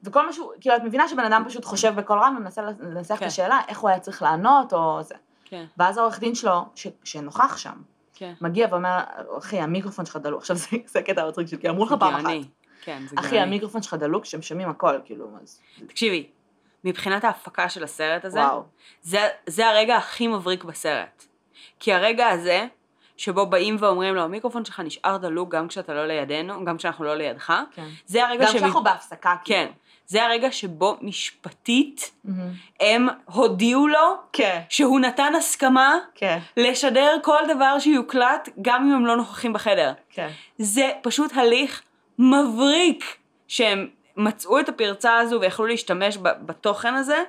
וכל מה שהוא, כאילו את מבינה שבן אדם פשוט חושב בקול רם ומנסה לנסח את כן. השאלה, איך הוא היה צריך לענות או זה. כן, ואז העורך דין שלו, ש, שנוכח שם, כן. מגיע ואומר, אחי, המיקרופון שלך דלוק. עכשיו זה, זה הקטע המצחיק שלי, כי אמרו לך פעם אחת. כן, זה אחי, גאוני. המיקרופון שלך דלוק, שהם שומעים הכל, כאילו, אז... תקשיבי, מבחינת ההפקה של הסרט הזה, וואו. זה, זה הרגע הכי מבריק בסרט. כי הרגע הזה, שבו באים ואומרים לו, המיקרופון שלך נשאר דלוק גם כשאתה לא לידינו, גם כשאנחנו לא לידך, כן. זה הרגע גם שמ- כשאנחנו בהפסקה, כאילו. כן, זה הרגע שבו משפטית מהמם. הם הודיעו לו כן, שהוא נתן הסכמה כן, לשדר כל דבר שיוקלט, גם אם הם לא נוכחים בחדר. כן. זה פשוט הליך מבריק שהם מצאו את הפרצה הזו ויכלו להשתמש בתוכן הזה,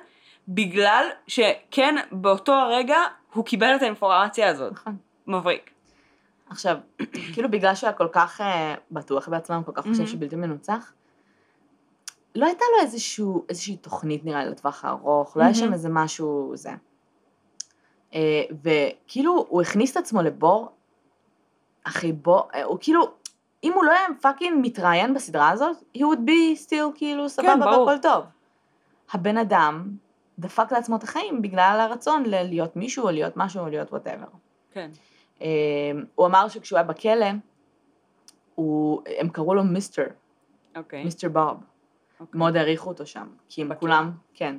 בגלל שכן, באותו הרגע הוא קיבל את האינפורמציה הזאת. נכון. מבריק. עכשיו, כאילו בגלל שהוא היה כל כך אה, בטוח בעצמם, כל כך חושב מהמם. שבלתי מנוצח, לא הייתה לו איזשהו, איזושהי תוכנית נראה לי לטווח הארוך, לא היה שם מהמם. איזה משהו זה. אה, וכאילו הוא הכניס את עצמו לבור, אחי בור, אה, הוא כאילו, אם הוא לא היה fucking מתראיין בסדרה הזאת, he would be still כאילו סבבה ברור. והכל טוב. הבן אדם דפק לעצמו את החיים בגלל הרצון ל- להיות מישהו או להיות משהו או להיות whatever. כן. אה, הוא אמר שכשהוא היה בכלא, הוא, הם קראו לו מיסטר, אוקיי. מיסטר בוב. אוקיי. מאוד העריכו אותו שם, כי הם בכלא. כולם, כן,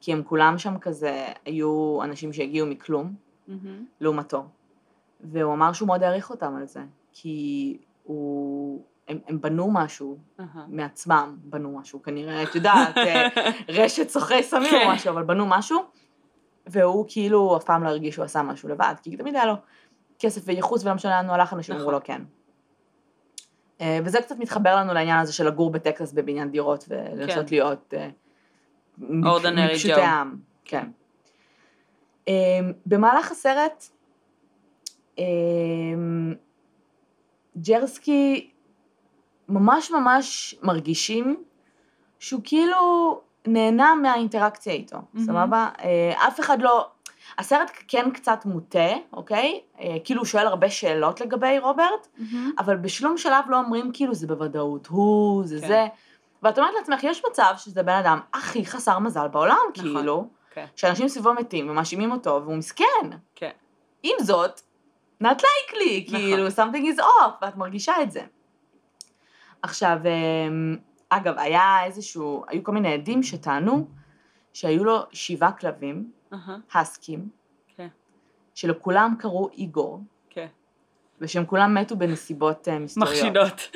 כי הם כולם שם כזה, היו אנשים שהגיעו מכלום, מהמם. לעומתו. והוא אמר שהוא מאוד העריך אותם על זה, כי הוא, הם, הם בנו משהו אהה. מעצמם, בנו משהו, כנראה, את יודעת, אה, רשת סוחרי סמים כן. או משהו, אבל בנו משהו, והוא כאילו אף פעם לא הרגיש שהוא עשה משהו לבד, כי תמיד היה לו כסף וייחוס ולא משנה לאן הוא הלך, אנשים אמרו נכון. לו כן. אה, וזה קצת מתחבר לנו לעניין הזה של לגור בטקסס בבניין דירות ולנסות כן. להיות אה, מפשוטי. העם, כן. אה, במהלך הסרט, ג'רסקי ממש ממש מרגישים שהוא כאילו נהנה מהאינטראקציה איתו, מהמם. סבבה? אה, אף אחד לא... הסרט כן קצת מוטה, אוקיי? אה, כאילו הוא שואל הרבה שאלות לגבי רוברט, מהמם. אבל בשום שלב לא אומרים כאילו זה בוודאות הוא, זה כן. זה. ואת אומרת לעצמך, יש מצב שזה בן אדם הכי חסר מזל בעולם, נכון. כאילו, כן. שאנשים סביבו מתים ומאשימים אותו, והוא מסכן. כן. עם זאת, not likely, נכון. כאילו, something is off, ואת מרגישה את זה. עכשיו, אמ, אגב, היה איזשהו, היו כל מיני עדים שטענו שהיו לו שבעה כלבים. הסקים, כן. שלכולם קראו איגור, כן. ושהם כולם מתו בנסיבות אה, מסתוריות. מחשידות.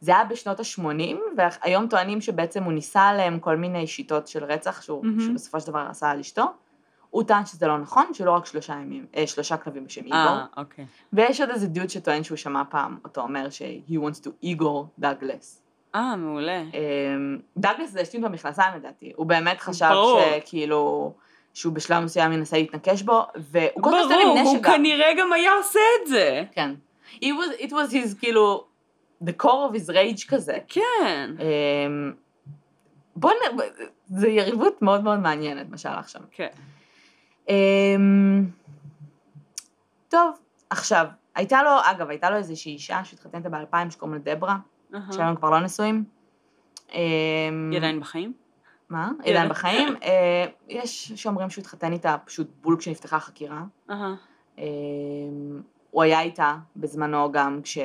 זה היה בשנות ה-80, והיום טוענים שבעצם הוא ניסה עליהם כל מיני שיטות של רצח, שהוא, מהמם. שבסופו של דבר עשה על אשתו. הוא טען שזה לא נכון, שלא רק שלושה ימים, אה, שלושה כלבים בשם איגור. אה, אוקיי. ויש עוד איזה דוד שטוען שהוא שמע פעם אותו אומר ש- he wants to איגור דאגלס. אה, מעולה. אמ, דאגלס זה השתין במכנסיים לדעתי, הוא באמת חשב ברור. שכאילו, שהוא בשלב מסוים ינסה להתנקש בו, והוא כל הזמן ברור, נשק הוא גם. כנראה גם היה עושה את זה. כן. It was, it was his כאילו, the core of his rage כזה. כן. אמ, בוא נ... זה יריבות מאוד מאוד מעניינת מה שהלך שם. כן. אמ, טוב, עכשיו, הייתה לו, אגב, הייתה לו איזושהי אישה שהתחתנת ב-2000 שקוראים לה דברה. שהיום הם כבר לא נשואים. אמ, היא עדיין בחיים? מה? היא עדיין בחיים. אה, יש שאומרים שהוא התחתן איתה פשוט בול כשנפתחה החקירה. אמ, הוא היה איתה בזמנו גם כש...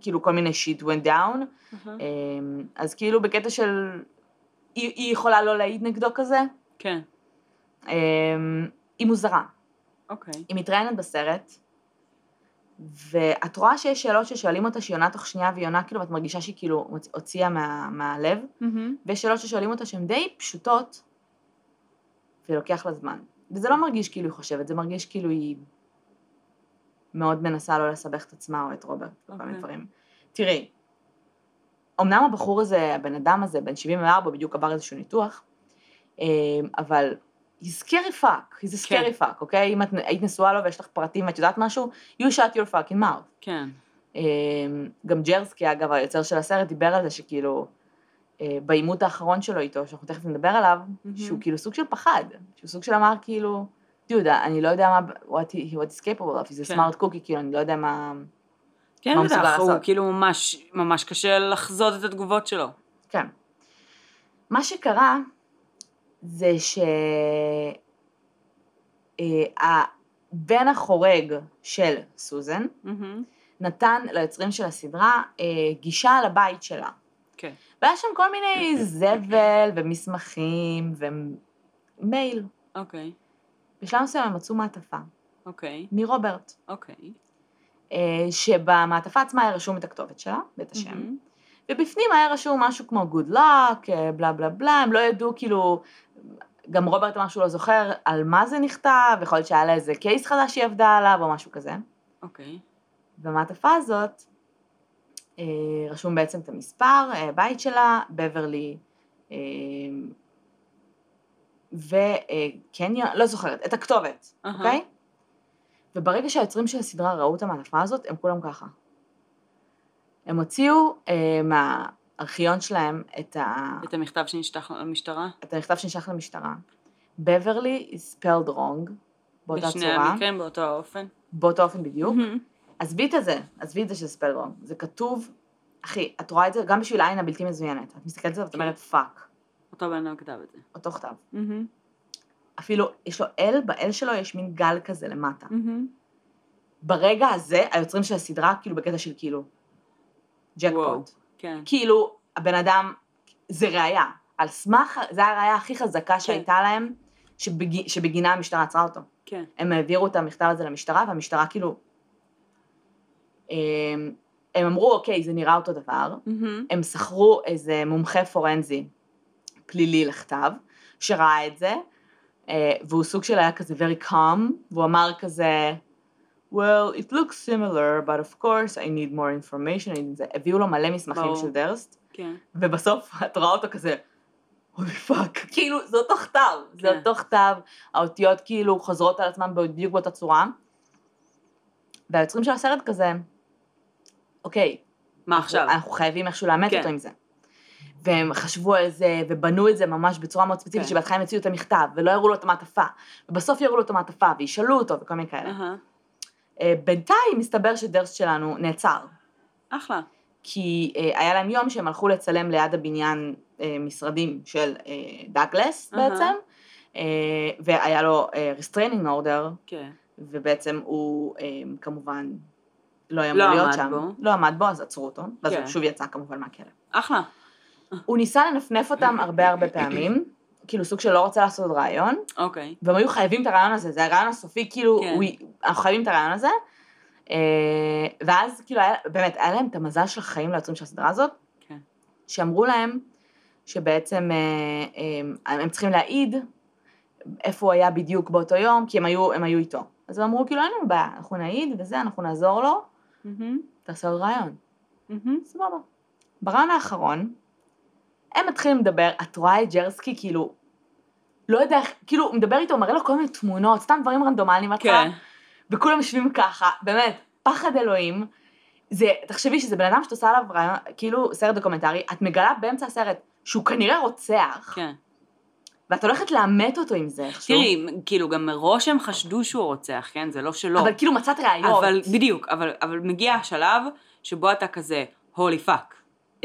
כאילו כל מיני שיט went down, אהה. אמ, אז כאילו בקטע של... היא, היא יכולה לא להעיד נגדו כזה, כן. אמ, היא מוזרה. אוקיי. היא מתראיינת בסרט, ואת רואה שיש שאלות ששואלים אותה שהיא עונה תוך שנייה והיא עונה כאילו, ואת מרגישה שהיא כאילו הוציאה מה, מהלב, מהמם. ויש שאלות ששואלים אותה שהן די פשוטות, ולוקח לה זמן. וזה לא מרגיש כאילו היא חושבת, זה מרגיש כאילו היא מאוד מנסה לא לסבך את עצמה או את רוברט, וכל מיני אוקיי. דברים. תראי, אמנם הבחור הזה, הבן אדם הזה, בן 74, בדיוק עבר איזשהו ניתוח, אמ, אבל he's scary fuck, he's a כן. scary fuck, אוקיי? אם את היית נשואה לו ויש לך פרטים ואת יודעת משהו, you shut your fucking mouth. כן. אמ, גם ג'רסקי, אגב, היוצר של הסרט, דיבר על זה שכאילו, אה, בעימות האחרון שלו איתו, שאנחנו תכף נדבר עליו, מהמם. שהוא כאילו סוג של פחד, שהוא סוג של אמר כאילו, דודה, אני לא יודע מה, what he, what is capable of, he's a כן. smart cookie, כאילו, אני לא יודע מה, כן, מה בטח, הוא? כאילו ממש, ממש קשה לחזות את התגובות שלו. כן. מה שקרה, זה ש... אה, החורג של סוזן, מהמם. נתן ליוצרים של הסדרה אה, גישה לבית שלה. כן. והיה שם כל מיני זבל ומסמכים ומייל. אוקיי. בשלב מסוים הם מצאו מעטפה אוקיי. מרוברט, אוקיי. אה, שבמעטפה עצמה היה רשום את הכתובת שלה ואת השם, מהמם. ובפנים היה רשום משהו כמו good luck, בלה בלה בלה, הם לא ידעו כאילו, גם רוברט אמר שהוא לא זוכר על מה זה נכתב, יכול להיות שהיה לה איזה קייס חדש שהיא עבדה עליו או משהו כזה. אוקיי. במעטפה הזאת אה, רשום בעצם את המספר, אה, בית שלה, בברלי, אה, וקניון, לא זוכרת, את הכתובת. אוקיי? וברגע שהיוצרים של הסדרה ראו את המעטפה הזאת, הם כולם ככה. הם הוציאו אה, מהארכיון שלהם את, ה... את המכתב שנשלח למשטרה? את המכתב שנשלח למשטרה. בברלי is spelled wrong, באותה בשני צורה, המקרים באותו האופן? באותו אופן בדיוק. עזבי את זה, עזבי את זה שזה spelled wrong. זה כתוב, אחי, את רואה את זה גם בשביל העין הבלתי מזוינת. את מסתכלת על זה ואת כן. אומרת fuck, אותו בן אדם כתב את זה. אותו כתב. אפילו, יש לו L, ב L שלו יש מין גל כזה למטה. ברגע הזה, היוצרים של הסדרה, כאילו בקטע של כאילו. ג'קפוט. כן. כאילו, הבן אדם, זה ראיה. על סמך, זה הראיה הכי חזקה שהייתה להם, שבג, שבגינה המשטרה עצרה אותו. כן. הם העבירו את המכתב הזה למשטרה, והמשטרה כאילו... הם, הם אמרו, אוקיי, זה נראה אותו דבר. מהמם. הם שכרו איזה מומחה פורנזי פלילי לכתב, שראה את זה, אה, והוא סוג של היה כזה very calm, והוא אמר כזה, well, it looks similar, but of course I need more information. הביאו לו מלא מסמכים. של דרסט, כן. ובסוף את רואה אותו כזה, Holy fuck, כאילו זה אותו כתב, זה כן. אותו כתב, האותיות כאילו חוזרות על עצמן בדיוק באותה צורה, והיוצרים של הסרט כזה, אוקיי, מה עכשיו? אנחנו חייבים איכשהו לעמת כן. אותו עם זה. והם חשבו על זה, ובנו את זה ממש בצורה מאוד ספציפית, כן. שבהתחלה הם הציגו את המכתב, ולא הראו לו את המעטפה, ובסוף יראו לו את המעטפה, וישאלו אותו, וכל מיני כאלה. אהה. אה, בינתיים מסתבר שדרסט שלנו נעצר, אחלה. כי אה, היה להם יום שהם הלכו לצלם ליד הבניין אה, משרדים של דאגלס אהה. בעצם, והיה לו restraining order, כן. ובעצם הוא כמובן לא היה לא אמור להיות עמד שם. בו. לא עמד בו, אז עצרו אותו, ואז כן. הוא שוב יצא כמובן מהכלא. אחלה. הוא ניסה לנפנף אותם הרבה הרבה פעמים, כאילו סוג של לא רוצה לעשות רעיון, אוקיי. והם היו חייבים את הרעיון הזה, זה הרעיון הסופי, כאילו, כן. הוא, אנחנו חייבים את הרעיון הזה. אה, ואז כאילו, היה, באמת, היה להם את המזל של החיים ליוצרים של הסדרה הזאת, כן. שאמרו להם שבעצם אה, אה, הם צריכים להעיד איפה הוא היה בדיוק באותו יום, כי הם היו, הם היו איתו. אז הם אמרו, כאילו, אין לנו בעיה, אנחנו נעיד וזה, אנחנו נעזור לו, מהמם. תעשה עוד רעיון. מהמם. סבבה. ברעיון האחרון, הם מתחילים לדבר, את רואה את ג'רסקי כאילו, לא יודע איך, כאילו, הוא מדבר איתו, מראה לו כל מיני תמונות, סתם דברים רנדומליים כן. וכולם יושבים ככה, באמת, פחד אלוהים. זה, תחשבי שזה בן אדם שאת עושה עליו ריאיון, כאילו סרט דוקומנטרי, את מגלה באמצע הסרט שהוא כנראה רוצח, כן. ואת הולכת לעמת אותו עם זה איכשהו. תראי, כאילו גם מראש הם חשדו שהוא רוצח, כן? זה לא שלא. אבל כאילו מצאת ראיות. אבל בדיוק, אבל, אבל מגיע השלב שבו אתה כזה, holy fuck,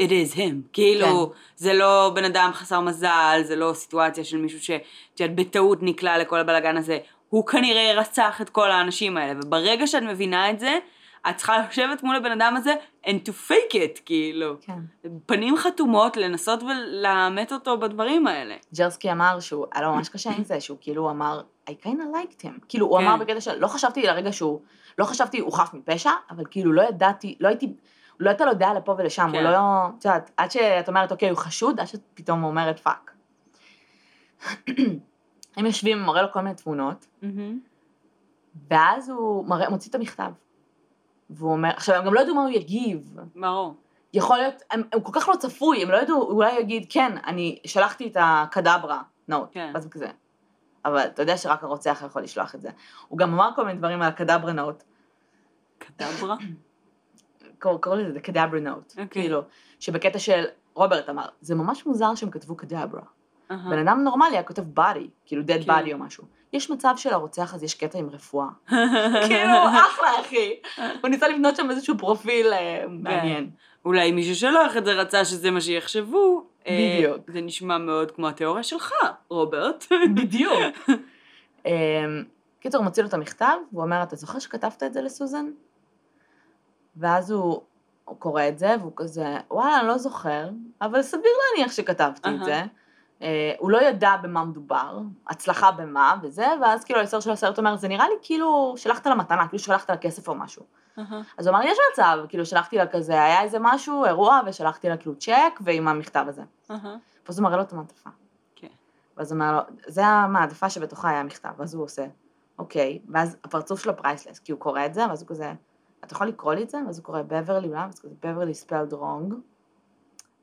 it is him. כאילו, כן. זה לא בן אדם חסר מזל, זה לא סיטואציה של מישהו שאת בטעות נקלע לכל הבלאגן הזה. הוא כנראה רצח את כל האנשים האלה, וברגע שאת מבינה את זה, את צריכה לשבת מול הבן אדם הזה and to fake it, כאילו. כן. פנים חתומות לנסות ולעמת אותו בדברים האלה. ג'רסקי אמר שהוא, היה לו ממש קשה עם זה, שהוא כאילו אמר, I kind of liked him. כאילו, הוא כן. אמר בקטע של, לא חשבתי לרגע שהוא, לא חשבתי, הוא חף מפשע, אבל כאילו לא ידעתי, לא הייתי, לא הייתה לו דעה לפה ולשם, כן. הוא לא, את יודעת, עד שאת אומרת, אוקיי, הוא חשוד, עד שאת פתאום אומרת fuck. הם יושבים, מראה לו כל מיני תמונות, ואז הוא מראה, מוציא את המכתב. והוא אומר, עכשיו, הם גם לא ידעו מה הוא יגיב. ברור. יכול להיות, הם, הם כל כך לא צפוי, הם לא ידעו, הוא אולי יגיד, כן, אני שלחתי את הקדברה, נוט, כן. ואז כזה. אבל אתה יודע שרק הרוצח יכול לשלוח את זה. הוא גם אמר כל מיני דברים על הקדברה נוט, קדברה? קורא קורא לזה קדברה נוט, אוקיי. כאילו, שבקטע של, רוברט אמר, זה ממש מוזר שהם כתבו קדברה. אהה. בן אדם נורמלי היה כותב body, כאילו dead כן. body או משהו. יש מצב שלרוצח הזה יש קטע עם רפואה. כאילו, אחלה אחי. הוא ניסה לבנות שם איזשהו פרופיל אה, מעניין. אולי מישהו שלח את זה רצה שזה מה שיחשבו. אה, בדיוק. זה נשמע מאוד כמו התיאוריה שלך, רוברט. בדיוק. אמ, קיצור, הוא מוציא לו את המכתב, והוא אומר, אתה זוכר שכתבת את זה לסוזן? ואז הוא, הוא קורא את זה, והוא כזה, וואלה, אני לא זוכר, אבל סביר להניח שכתבתי את. זה. אה, הוא לא ידע במה מדובר, הצלחה במה וזה, ואז כאילו היוצר של הסרט אומר, זה נראה לי כאילו שלחת לה מתנה, כאילו שלחת לה כסף או משהו. אהה. אז הוא אמר, יש מצב, כאילו שלחתי לה כזה, היה איזה משהו, אירוע, ושלחתי לה כאילו צ'ק, ועם המכתב הזה. אהה. ואז הוא מראה לו את המעטפה. כן. ואז הוא אומר לו, זה המעטפה שבתוכה היה מכתב, ואז הוא עושה, אוקיי, ואז הפרצוף שלו priceless, כי הוא קורא את זה, ואז הוא כזה, אתה יכול לקרוא לי את זה? ואז הוא קורא בברלי, ואז כזה, Beverly spelled wrong,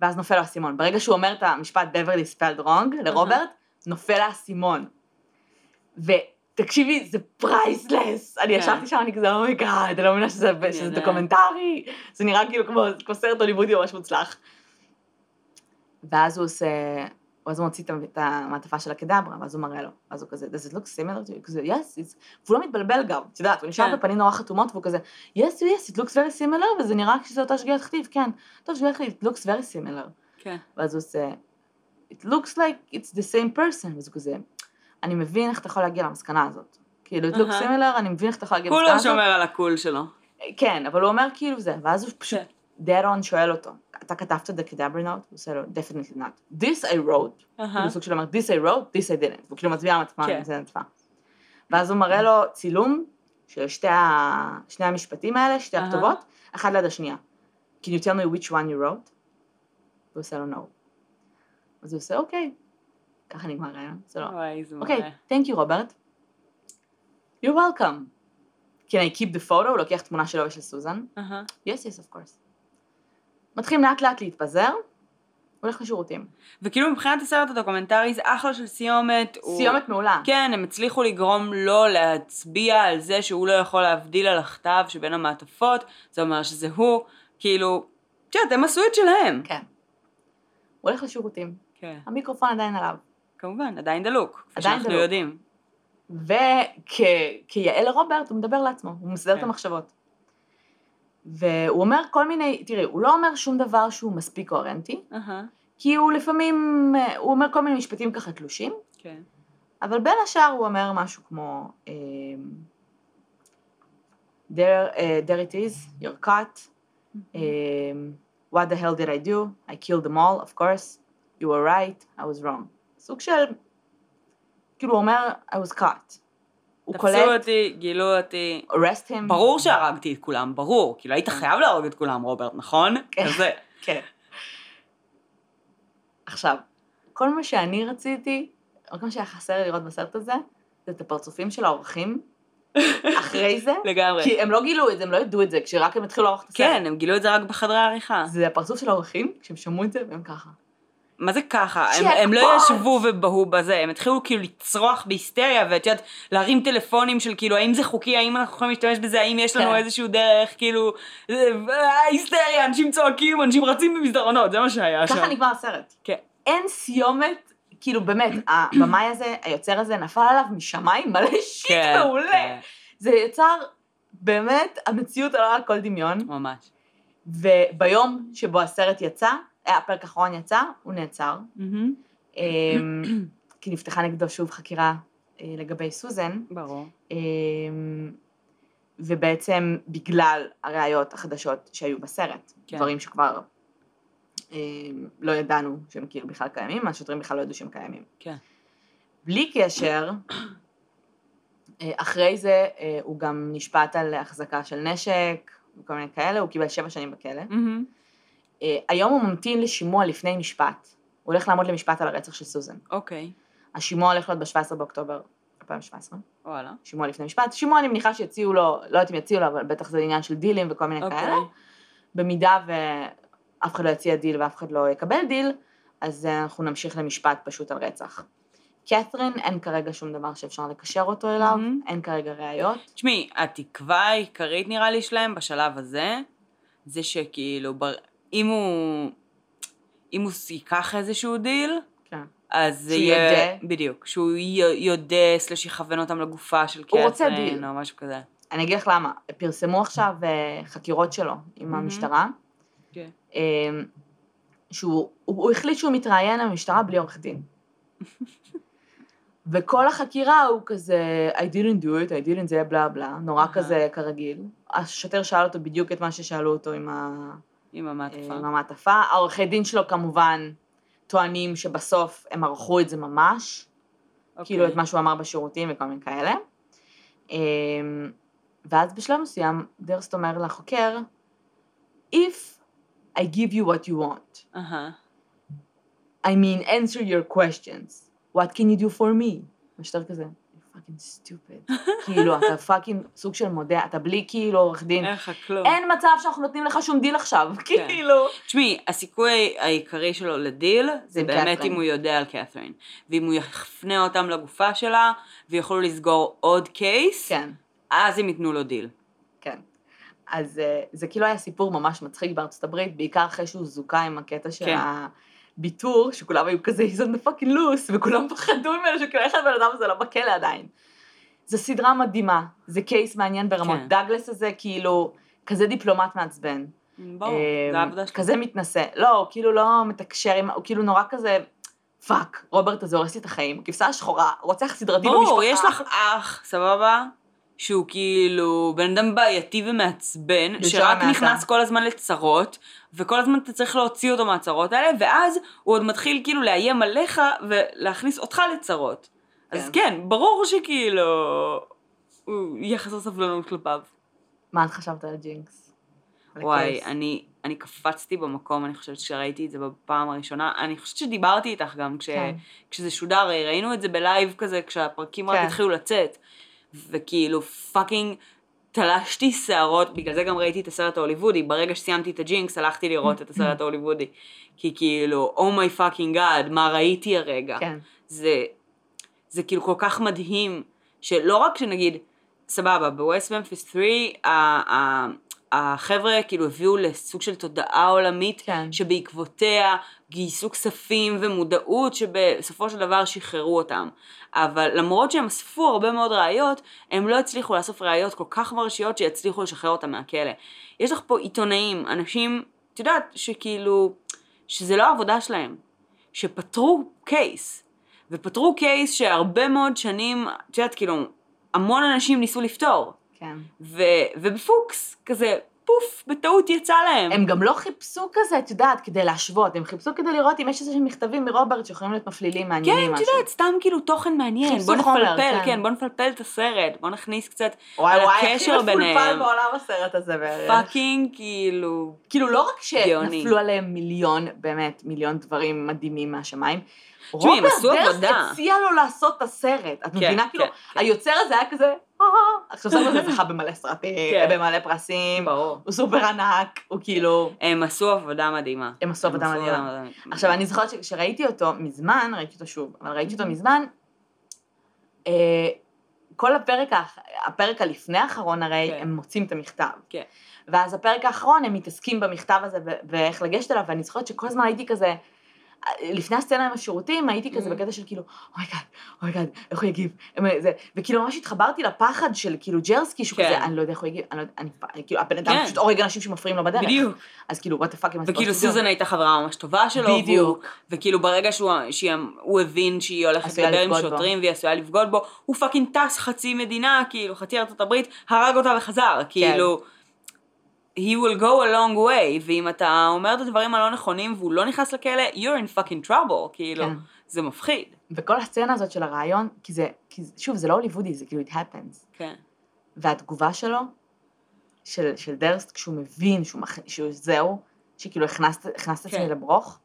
ואז נופל לו האסימון. ברגע שהוא אומר את המשפט Beverly spelled wrong לרוברט, נופל האסימון. ותקשיבי, זה priceless. אני כן. ישבתי שם, אני כזה, oh my god, אני לא מאמינה שזה שזה. דוקומנטרי, זה נראה כאילו כמו כמו סרט הוליוודי ממש מוצלח. ואז הוא עושה, ואז הוא מוציא את המעטפה של הקדברה, ואז הוא מראה לו, ואז הוא כזה, does it look similar to you? כזה, yes, it's... והוא לא מתבלבל גם, את יודעת, הוא נשאר כן. בפנים נורא חתומות, והוא כזה, yes, yes, it looks very similar, וזה נראה שזה אותו שגיאת כתיב, כן, אותו שגיאת כתיב, it looks very similar. כן. ואז הוא עושה, it looks like it's the same person, ואז הוא כזה, אני מבין איך אתה יכול להגיע למסקנה הזאת. כאילו, it looks similar, אני מבין איך אתה יכול להגיע כולו למסקנה הזאת. שומר על הקול שלו. כן, אבל הוא אומר כאילו זה, ואז הוא פשוט כן. dead on שואל אותו, אתה כתבת את הקדברה נוט? הוא עושה לו, definitely not. This I wrote. אהה. כאילו סוג של אומר, this I wrote, this I didn't. הוא כאילו מצביע על עצמה, כן. זה נצפה. ואז הוא מראה לו צילום של שתי שני המשפטים האלה, שתי אהה. הכתובות, אחת ליד השנייה. Can you tell me which one you wrote? הוא עושה לו no. אז הוא עושה, אוקיי. ככה נגמר הרעיון. זה לא, אוקיי, thank you רוברט. You're welcome. Can I keep the photo? הוא לוקח תמונה שלו ושל סוזן. אהה. yes, yes, of course. מתחילים לאט לאט להתפזר, הולך לשירותים. וכאילו מבחינת הסרט הדוקומנטרי זה אחלה של סיומת. הוא- סיומת מעולה. כן, הם הצליחו לגרום לו להצביע על זה שהוא לא יכול להבדיל על הכתב שבין המעטפות, זה אומר שזה הוא, כאילו, את יודעת, הם עשו את שלהם. כן. הוא הולך לשירותים, כן, המיקרופון עדיין עליו. כמובן, עדיין דלוק, עדיין שאנחנו דלוק. יודעים. וכיאה לרוברט הוא מדבר לעצמו, הוא מסדר את כן. המחשבות. והוא אומר כל מיני, תראי, הוא לא אומר שום דבר שהוא מספיק קוהרנטי, אהה, כי הוא לפעמים, אה, הוא אומר כל מיני משפטים ככה תלושים, כן. אבל בין השאר הוא אומר משהו כמו, אמ, there, uh, there it is, you're caught, um, what the hell did I do? I killed them all, of course, you were right, I was wrong. סוג של, כאילו הוא אומר, I was caught. הוא תפסו קולט, אותי, גילו אותי. arrest him. ברור שהרגתי את כולם, ברור. כאילו היית חייב להרוג את כולם, רוברט, נכון? כן. כזה. כן. עכשיו, כל מה שאני רציתי, כל מה שהיה חסר לי לראות בסרט הזה, זה את הפרצופים של האורחים אחרי זה, לגמרי. כי הם לא גילו את זה, הם לא ידעו את זה, כשרק הם התחילו לערוך את הסרט. כן, הם גילו את זה רק בחדרי העריכה. זה הפרצוף של האורחים, כשהם שמעו את זה, והם ככה. מה זה ככה? הם, הם לא. ישבו ובהו בזה, הם התחילו כאילו לצרוח בהיסטריה, ואת יודעת, להרים טלפונים של כאילו, האם זה חוקי, האם אנחנו יכולים להשתמש בזה, האם יש לנו כן. איזשהו דרך, כאילו, אה, היסטריה, אנשים צועקים, אנשים רצים במסדרונות, זה מה שהיה שם. ככה נגמר הסרט. כן. אין סיומת, כאילו באמת, הבמאי הזה, היוצר הזה, נפל עליו משמיים מלא שיט כן, מעולה. כן, זה יצר, באמת, המציאות עולה על כל דמיון. ממש. וביום שבו הסרט יצא, הפרק האחרון יצא, הוא נעצר. אמ, כי נפתחה נגדו שוב חקירה אה, לגבי סוזן. ברור. אמ, ובעצם בגלל הראיות החדשות שהיו בסרט, כן. דברים שכבר אמ, לא ידענו שהם כאילו בכלל קיימים, השוטרים בכלל לא ידעו שהם קיימים. כן. בלי קשר, אה, אחרי זה אה, הוא גם נשפט על החזקה של נשק וכל מיני כאלה, הוא קיבל שבע שנים בכלא. אה, היום הוא ממתין לשימוע לפני משפט. הוא הולך לעמוד למשפט על הרצח של סוזן. אוקיי, השימוע הולך להיות ב-17 באוקטובר 2017. וואלה. שימוע לפני משפט. שימוע אני מניחה שיציעו לו, לא יודעת אם יציעו לו, אבל בטח זה עניין של דילים וכל מיני אוקיי. כאלה. במידה ואף אחד לא יציע דיל ואף אחד לא יקבל דיל, אז אה, אנחנו נמשיך למשפט פשוט על רצח. קת'רין, אין כרגע שום דבר שאפשר לקשר אותו אליו, מהמם. אין כרגע ראיות. תשמעי, התקווה העיקרית נראה לי שלהם בשלב הזה, זה שכאילו, בר... אם הוא... אם הוא ייקח איזשהו דיל, כן. אז זה שהוא יהיה... יודה. בדיוק. שהוא י- יודה, slash יכוון אותם לגופה של הוא רוצה דיל. או משהו כזה. אני אגיד לך למה, פרסמו עכשיו אה, חקירות שלו עם מהמם. המשטרה, כן. אה, שהוא הוא, החליט שהוא מתראיין למשטרה בלי עורך דין. וכל החקירה הוא כזה, I didn't do it, I didn't זה בלה בלה, נורא אהה. כזה כרגיל. השוטר שאל אותו בדיוק את מה ששאלו אותו עם, ה, עם המעטפה. עם המעטפה. העורכי דין שלו כמובן טוענים שבסוף הם ערכו את זה ממש, אוקיי. כאילו את מה שהוא אמר בשירותים וכל מיני כאלה. אמ, ואז בשלב מסוים דרסט אומר לחוקר, If I give you what you want, אהה. I mean answer your questions, what can you do for me? משטרה כזה, fucking stupid. כאילו, אתה fucking סוג של מודה, אתה בלי כאילו עורך דין. אין לך כלום. אין מצב שאנחנו נותנים לך שום דיל עכשיו, כן. כאילו. תשמעי, הסיכוי העיקרי שלו לדיל, זה באמת. אם הוא יודע על קת'רין. ואם הוא יפנה אותם לגופה שלה, ויוכלו לסגור עוד case, כן, אז הם ייתנו לו דיל. כן. אז אה, זה כאילו היה סיפור ממש מצחיק בארצות הברית, בעיקר אחרי שהוא זוכה עם הקטע של כן. הביטור, שכולם היו כזה, he's on the fucking loose, וכולם פחדו ממנו, שכאילו איך הבן אדם הזה לא בכלא עדיין. זו סדרה מדהימה, זה case מעניין ברמות. כן. דאגלס הזה כאילו, כזה דיפלומט מעצבן. ברור, אה, זה העבודה. כזה מתנשא. לא, הוא כאילו לא מתקשר עם, הוא כאילו נורא כזה, fuck, רוברט הזה הורס לי את החיים, כבשה שחורה, רוצח סדרתי במשפחה. ברור, יש לך אח, סבבה? שהוא כאילו בן אדם בעייתי ומעצבן, שרק. נכנס כל הזמן לצרות, וכל הזמן אתה צריך להוציא אותו מהצרות האלה, ואז הוא עוד מתחיל כאילו לאיים עליך ולהכניס אותך לצרות. אז כן. כן, ברור שכאילו, הוא יהיה חסר סבלנות כלפיו. מה את חשבת על ג'ינקס? וואי? אני, אני קפצתי במקום, אני חושבת שראיתי את זה בפעם הראשונה. אני חושבת שדיברתי איתך גם כש, כן. כשזה שודר, ראינו את זה בלייב כזה, כשהפרקים רק כן. התחילו לצאת. וכאילו fucking תלשתי שערות, בגלל זה גם ראיתי את הסרט ההוליוודי. ברגע שסיימתי את הג'ינקס, הלכתי לראות את הסרט ההוליוודי. כי כאילו, oh my fucking god, מה ראיתי הרגע. כן. זה, זה כאילו כל כך מדהים, שלא רק שנגיד, סבבה, בווסט ממפיס 3, ה- ה- החבר'ה כאילו הביאו לסוג של תודעה עולמית, כן. שבעקבותיה גייסו כספים ומודעות שבסופו של דבר שחררו אותם. אבל למרות שהם אספו הרבה מאוד ראיות, הם לא הצליחו לאסוף ראיות כל כך מרשיות שיצליחו לשחרר אותם מהכלא. יש לך פה עיתונאים, אנשים, את יודעת, שכאילו, שזה לא העבודה שלהם, שפתרו קייס, ופתרו קייס שהרבה מאוד שנים, את יודעת, כאילו, המון אנשים ניסו לפתור, כן. ו, ובפוקס, כזה, פוף, בטעות יצא להם. הם גם לא חיפשו כזה, את יודעת, כדי להשוות, הם חיפשו כדי לראות אם יש איזה שהם מכתבים מרוברט שיכולים להיות מפלילים, מעניינים כן, את משהו. יודעת, סתם כאילו תוכן מעניין, בוא נפלפל, כן. כן, בוא נפלפל את הסרט, בוא נכניס קצת וואי על וואי, הכי הקשר מפולפל ביניהם. בעולם הסרט הזה בערך. fucking, כאילו, כאילו לא רק. שנפלו עליהם מיליון, באמת, מיליון דברים מדהימים מהשמיים, רוברט דרסט הציע לו לעשות את הסרט. את כן, מבינה? כאילו, כן. היוצר הזה היה כזה. עכשיו סרט הזה זכה במלא סרטים, כן. במלא פרסים. הוא סופר ענק, הוא כאילו... הם עשו עבודה מדהימה. הם עשו עבודה מדהימה. עכשיו, אני זוכרת שכשראיתי אותו מזמן, ראיתי אותו שוב, אבל ראיתי אותו מזמן, אה, כל הפרק, הפרק הלפני האחרון הרי, כן. הם מוצאים את המכתב. כן. ואז הפרק האחרון הם מתעסקים במכתב הזה ואיך לגשת אליו, ואני זוכרת שכל הזמן הייתי כזה, לפני הסצנה עם השירותים, הייתי כזה Mhm. בקטע של כאילו, אומייגאד, אומייגאד, איך הוא יגיב? וכאילו ממש התחברתי לפחד של כאילו ג'רקי, שהוא כן. כזה, אני לא יודע איך הוא יגיב, אני לא יודע, אני, כאילו, הבן אדם כן. פשוט הורג אנשים שמפריעים לו בדרך. בדיוק. אז כאילו, fuck, הם וכאילו סוזן הייתה חברה ממש טובה שלו, בדיוק. וכאילו ברגע שהוא הבין שהיא הולכת לדבר עם. שוטרים והיא עשויה לבגוד בו, הוא fucking טס חצי מדינה, כאילו חצי ארצות הברית, הרג אותה וחזר, כן. כאילו, he will go a long way, ואם אתה אומר את הדברים הלא נכונים והוא לא נכנס לכלא, you're in fucking trouble, כאילו, כן. זה מפחיד. וכל הסצנה הזאת של הרעיון, כי זה, כי זה, שוב, זה לא הוליוודי, זה כאילו it happens. כן. והתגובה שלו, של, של דרסט, כשהוא מבין שהוא, מח... שהוא זהו, שכאילו הכנסת, הכנסת כן. עצמי לברוך,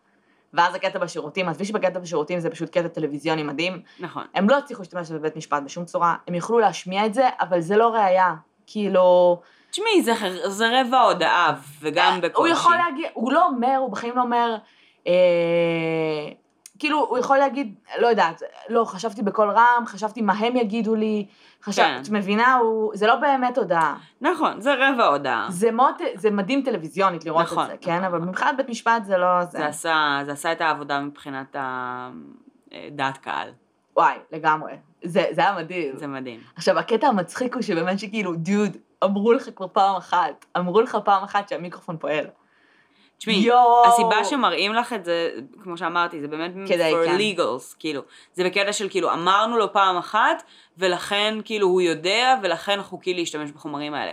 ואז הקטע בשירותים, עזבי שבקטע בשירותים זה פשוט קטע טלוויזיוני מדהים, נכון. הם לא הצליחו להשתמש בזה בבית משפט בשום צורה, הם יכלו להשמיע את זה, אבל זה לא ראייה. כאילו, תשמעי, זה, זה רבע הודעה, וגם בקושי. הוא יכול להגיד, הוא לא אומר, הוא בחיים לא אומר, אה, כאילו, הוא יכול להגיד, לא יודעת, לא, חשבתי בקול רם, חשבתי מה הם יגידו לי, חשבת, כן. את מבינה, הוא, זה לא באמת הודעה. נכון, זה רבע הודעה. זה מאוד, זה מדהים טלוויזיונית לראות נכון, את זה, כן? נכון, אבל נכון. מבחינת בית משפט זה לא זה. זה עשה, זה עשה את העבודה מבחינת אה, דעת קהל. וואי, לגמרי. זה, זה היה מדהים. זה מדהים. עכשיו, הקטע המצחיק הוא שבאמת שכאילו, דוד, אמרו לך כבר פעם אחת, אמרו לך פעם אחת שהמיקרופון פועל. תשמעי. הסיבה שמראים לך את זה, כמו שאמרתי, זה באמת כדי, for כן. legals, כאילו. זה בקטע של כאילו, אמרנו לו פעם אחת, ולכן כאילו הוא יודע, ולכן חוקי להשתמש בחומרים האלה.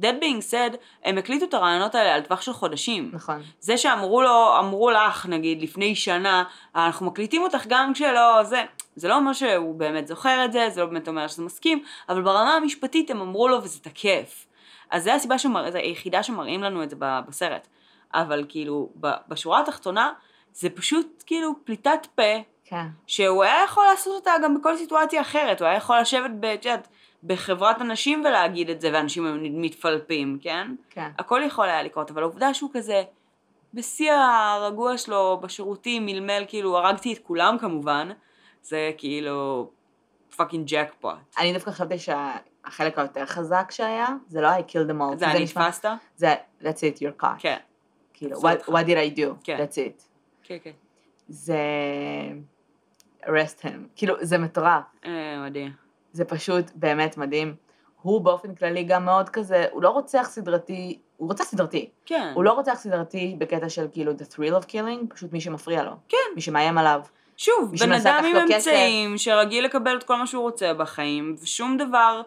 That being said, הם הקליטו את הרעיונות האלה על טווח של חודשים. נכון. זה שאמרו לו, אמרו לך, נגיד, לפני שנה, אנחנו מקליטים אותך גם כשלא, זה, זה לא אומר שהוא באמת זוכר את זה, זה לא באמת אומר שזה מסכים, אבל ברמה המשפטית הם אמרו לו וזה תקף. אז זה הסיבה שמר... זה היחידה שמראים לנו את זה בסרט. אבל כאילו, בשורה התחתונה, זה פשוט כאילו פליטת פה, כן. שהוא היה יכול לעשות אותה גם בכל סיטואציה אחרת, הוא היה יכול לשבת ב... את יודעת, בחברת אנשים ולהגיד את זה, ואנשים היו מתפלפים, כן? כן. הכל יכול היה לקרות, אבל העובדה שהוא כזה, בשיא הרגוע שלו בשירותים, מלמל כאילו, הרגתי את כולם כמובן, זה כאילו fucking ג'קפוט. אני דווקא חשבתי שהחלק היותר חזק שהיה, זה לא I killed them all. זה נשמע- נתפסת? זה that's it, you're caught. כן. כאילו, what did I do? כן. That's it. כן, כן. זה arrest him. כאילו, זה מטורף. אה, מדהים. זה פשוט באמת מדהים. הוא באופן כללי גם מאוד כזה, הוא לא רוצח סדרתי, הוא רוצח סדרתי. כן. הוא לא רוצח סדרתי בקטע של כאילו the thrill of killing, פשוט מי שמפריע לו. כן. מי שמאיים עליו. שוב, בן אדם עם לו כסף. אמצעים, שרגיל לקבל את כל מה שהוא רוצה בחיים, ושום דבר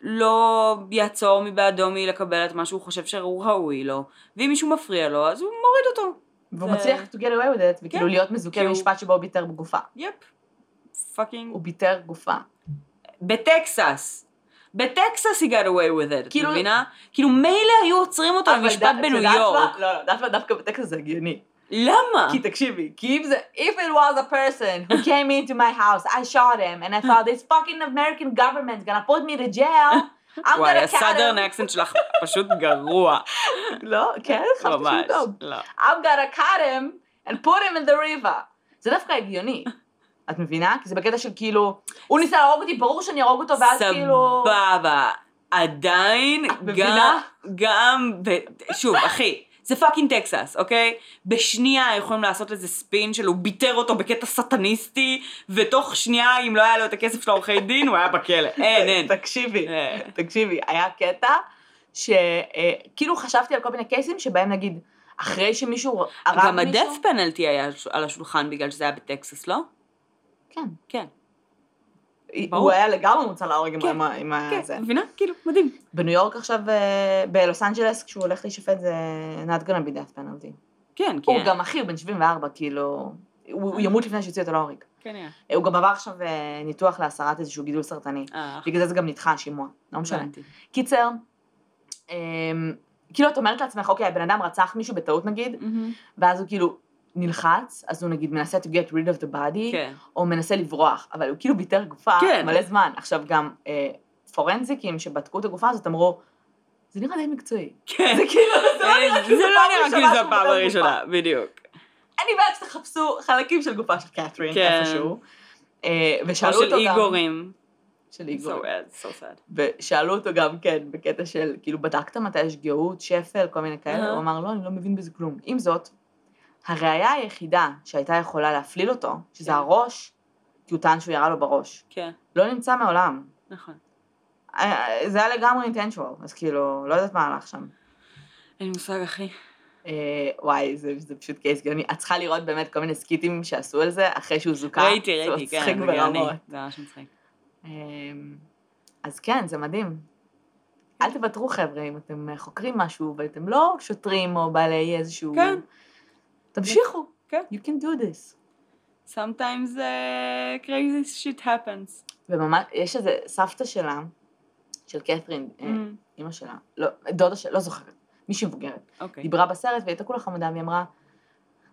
לא יעצור מבעדו מלקבל את מה שהוא חושב שהוא ראוי לו, ואם מישהו מפריע לו, אז הוא מוריד אותו. והוא זה- מצליח to get away with it, וכאילו כן. להיות מזוכה במשפט שבו הוא ביטר בגופה. yep. fucking. הוא ביטר גופה. בטקסס. בטקסס he got away with it, את כאילו- מבינה? כאילו מילא היו עוצרים אותו את בניו יורק. מה? לא, לא, דווקא דווקא בטקסס זה הגיוני. למה? כי תקשיבי, כי אם זה, if it was a person who came into my house, I shot him, and I thought this fucking American government's gonna put me to jail, I'm וואי, הסאדרן. אקסנט שלך פשוט גרוע. לא, כן, ממש. טוב. לא. I'm gonna cut him and put him in the river. זה דווקא הגיוני. את מבינה? כי זה בקטע של כאילו, הוא ניסה להרוג אותי, ברור שאני ארוג אותו, ואז כאילו... סבבה. עדיין, גם? גם, ב- שוב, אחי, זה fucking טקסס, אוקיי? בשנייה יכולים לעשות לזה ספין של הוא ביטר אותו בקטע סטניסטי, ותוך שנייה, אם לא היה לו את הכסף של העורכי דין, הוא היה בכלא. אין, אין. תקשיבי, אה. תקשיבי, היה קטע שכאילו חשבתי על כל מיני caseים שבהם נגיד, אחרי שמישהו הרג גם מישהו... ה death penalty היה על השולחן בגלל שזה היה בטקסס, לא? כן. כן. הוא ברור. היה לגמרי מוצא להורג עם כן, ה- עם. כן, זה. מבינה? כאילו, מדהים. בניו יורק עכשיו, אה, בלוס אנג'לס, כשהוא הולך להישפט זה not gonna be death penalty. כן, כן. הוא גם אחי, הוא בן 74, כאילו, הוא הוא ימות לפני שיוציאו אותו להורג. כן, היה. הוא גם עבר עכשיו אה, ניתוח להסרת איזשהו גידול סרטני. אה, בגלל זה זה גם נדחה השימוע, לא משנה. קיצר, אמ, כאילו את אומרת לעצמך, אוקיי, הבן אדם רצח מישהו בטעות נגיד. ואז הוא כאילו נלחץ, אז הוא נגיד מנסה to get rid of the body, כן. או מנסה לברוח, אבל הוא כאילו ביטר גופה כן. מלא זמן. עכשיו גם אה, פורנזיקים שבדקו את הגופה הזאת אמרו, זה נראה די מקצועי. כן. זה כאילו, זה לא נראה כאילו זה לא פעם כאילו ראשונה זו שהוא הראשונה, גופה. בדיוק. לי בעיה שתחפשו חלקים של גופה של קתרין, כן. איפשהו. אה, או ושאלו של אותו גם... איגורים. של So איגורים. so sad. ושאלו אותו גם כן, בקטע של, כאילו, בדקת מתי יש גאות, שפל, כל מיני כאלה? הוא אמר, לא, אני לא מבין בזה כלום. עם זאת, הראייה היחידה שהייתה יכולה להפליל אותו, שזה כן. הראש, כי הוא טען שהוא ירה לו בראש, כן, לא נמצא מעולם. נכון. אה, זה היה לגמרי אינטנשואל, אז כאילו, לא יודעת מה הלך שם. אין לי מושג, אחי. אה, וואי, זה, זה פשוט קייס גאוני. את צריכה לראות באמת כל מיני סקיטים שעשו על זה, אחרי שהוא זוכה. ראיתי, ראיתי, כן, זה גאוני. זה ממש מצחיק. אמ, אז כן, זה מדהים. אל תוותרו חבר'ה, אם אתם אה, חוקרים משהו ואתם לא שוטרים או בעלי איזשהו... כן. תמשיכו. כן. You can do this. Sometimes uh, crazy shit happens. וממש, יש איזה סבתא שלה, של קת'רין, אה, Mm, אימא שלה, לא, דודה שלה, לא זוכרת, מישהי מבוגרת, אוקיי. דיברה בסרט והיא הייתה כולה חמודה, והיא אמרה,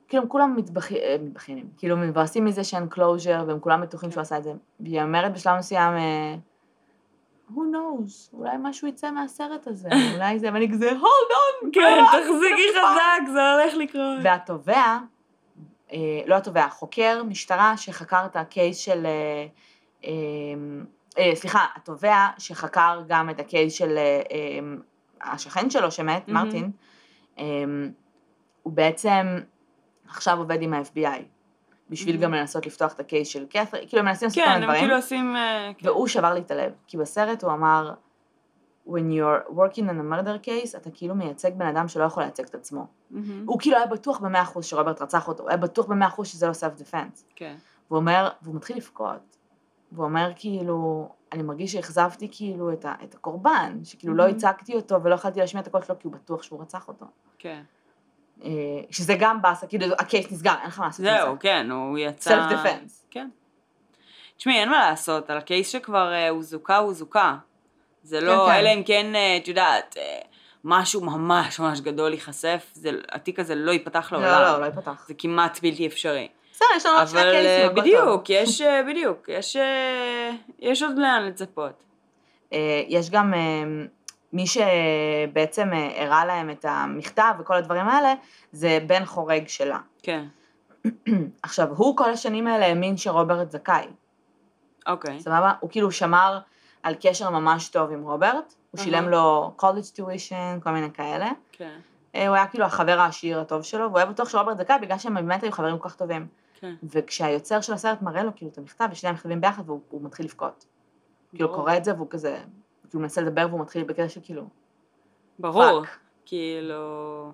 כאילו הם כולם אה, מתבכיינים, כאילו מבאסים מזה שאין closure, והם כולם בטוחים כן. שהוא עשה את זה. והיא אומרת בשלב מסוים, אה, who knows, אולי משהו יצא מהסרט הזה, אולי זה, ואני כזה, hold on, כן, תחזיקי זה פעם." חזק, זה הולך לקרות. והתובע, אה, לא התובע, חוקר משטרה שחקר את הקייס של, אה, אה, אה, סליחה, התובע שחקר גם את הקייס של אה, אה, השכן שלו שמת. מרטין, הוא בעצם עכשיו עובד עם ה-FBI, בשביל מהמם. גם לנסות לפתוח את הקייס של קת'רין, כאילו הם מנסים לעשות כן, הם דברים. כאילו עושים... אה, כן. והוא שבר לי את הלב, כי בסרט הוא אמר, when you're working on a murder case, אתה כאילו מייצג בן אדם שלא יכול לייצג את עצמו. מהמם. הוא כאילו היה בטוח במאה אחוז שרוברט רצח אותו, הוא היה בטוח במאה אחוז שזה לא סלף דפנס. כן. והוא אומר, והוא מתחיל לבכות. והוא אומר כאילו, אני מרגיש שאכזבתי כאילו את, ה, את הקורבן, שכאילו לא מהמם. הצגתי אותו ולא יכולתי להשמיע את הקול שלו כי הוא בטוח שהוא רצח אותו. כן. אה, שזה גם באסה, כאילו הקייס נסגר, אין לך מה לעשות. זהו, כן, הוא יצא... סלף דפנס. כן. תשמעי, אין מה לעשות, על הקייס שכבר אה, הוא זוכה, הוא זוכה. זה לא, כן. אלא אם כן, אה, את יודעת, משהו ממש ממש גדול ייחשף, זה- התיק הזה לא ייפתח לעולם. לא, לא, לא ייפתח. זה כמעט בלתי אפשרי. בסדר, יש לנו עוד שני קייסים, הכל טוב. בדיוק, יש, בדיוק, יש, יש עוד לאן לצפות. יש גם מי שבעצם אה, הראה להם את המכתב וכל הדברים האלה, זה בן חורג שלה. כן, עכשיו, הוא כל השנים האלה האמין שרוברט זכאי. אוקיי. סבבה? הוא כאילו שמר על קשר ממש טוב עם רוברט, הוא אהה. שילם לו college tuition, כל מיני כאלה. כן, אה, הוא היה כאילו החבר העשיר הטוב שלו, והוא היה בטוח שרוברט זכאי בגלל שהם באמת היו חברים כל כך טובים. כן. וכשהיוצר של הסרט מראה לו כאילו את המכתב, ושניהם מכתבים ביחד, והוא הוא מתחיל לבכות. כאילו. קורא את זה והוא כזה, כאילו מנסה לדבר והוא מתחיל בקטע של כאילו, ברור. fuck. כאילו...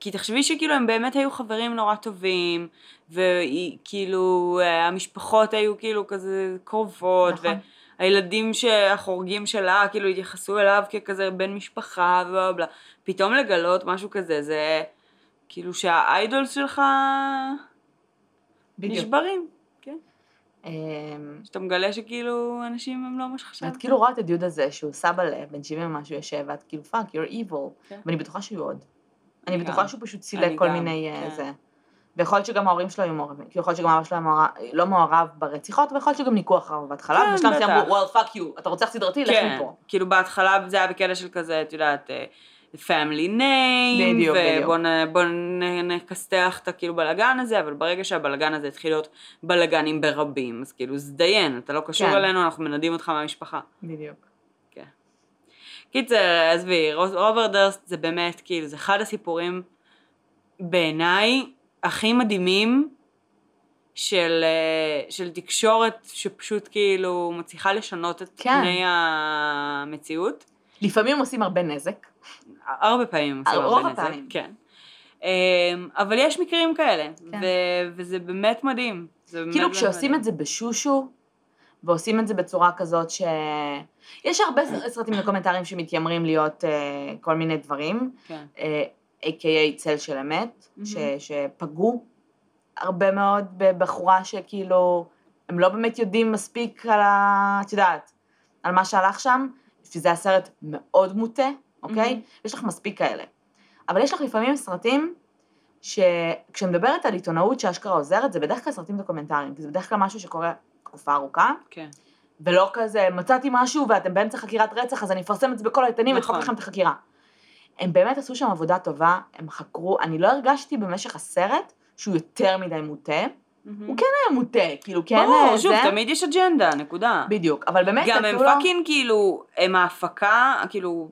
כי תחשבי שכאילו הם באמת היו חברים נורא טובים, וכאילו המשפחות היו כאילו כזה קרובות, נכון. הילדים החורגים שלה כאילו התייחסו אליו ככזה בן משפחה ובלה בלה. פתאום לגלות משהו כזה, זה כאילו שה idols שלך בדיוק. נשברים. אמ, שאתה מגלה שכאילו אנשים הם לא מה שחשבת. ואת כאילו רואה את הדיוד הזה שהוא סבא בן 70 ומשהו יושב, ואת כאילו fuck, you're evil. כן. ואני בטוחה שיהיו עוד. אני בטוחה. שהוא פשוט סילק כל גם, מיני אה, כן. זה. ויכול להיות שגם ההורים שלו היו מעורבים, כי יכול להיות שגם אבא שלו לא מעורב ברציחות, ויכול להיות שגם ניקו אחריו בהתחלה, כן, ובשלב מסוים. אמרו, well fuck you, אתה רוצח סדרתי, לך מפה. כאילו בהתחלה זה היה בקטע של כזה, את יודעת, אה, family name, בדיוק, בדיוק. ובוא בוא נכסתח את הכאילו בלאגן הזה, אבל ברגע שהבלאגן הזה התחיל להיות בלאגנים ברבים, אז כאילו זדיין, אתה לא קשור כן. אלינו, אנחנו מנדים אותך מהמשפחה. בדיוק. כן. קיצר, עזבי, רו- רוברט דרסט זה באמת, כאילו, זה אחד הסיפורים בעיניי הכי מדהימים של, אה, של תקשורת שפשוט כאילו מצליחה לשנות את כן. פני המציאות. לפעמים עושים הרבה נזק. הרבה פעמים רוב הרבה. הפעמים. כן. אמ, אבל יש מקרים כאלה, כן. ו- וזה באמת מדהים. זה באמת כאילו כשעושים. את זה בשושו, ועושים את זה בצורה כזאת ש... יש הרבה סרטים דוקומנטריים שמתיימרים להיות אה, כל מיני דברים, כן. אה, a.k.a צל של אמת, מהמם. ש, שפגעו הרבה מאוד בבחורה שכאילו, הם לא באמת יודעים מספיק על ה... את יודעת, על מה שהלך שם, שזה היה סרט מאוד מוטה, אוקיי? מהמם. יש לך מספיק כאלה. אבל יש לך לפעמים סרטים שכשאני מדברת על עיתונאות שאשכרה עוזרת, זה בדרך כלל סרטים דוקומנטריים, כי זה בדרך כלל משהו שקורה תקופה ארוכה, כן. ולא כזה, מצאתי משהו ואתם באמצע חקירת רצח, אז אני אפרסם את זה בכל העיתונים נכון. לכם את החקירה. הם באמת עשו שם עבודה טובה, הם חקרו, אני לא הרגשתי במשך הסרט שהוא יותר מדי מוטה, הוא כן היה מוטה, כאילו כן ברור, אה, שוב, זה, תמיד יש אג'נדה, נקודה. בדיוק, אבל באמת גם הם נתנו לו, fucking כאילו, הם ההפקה, כאילו,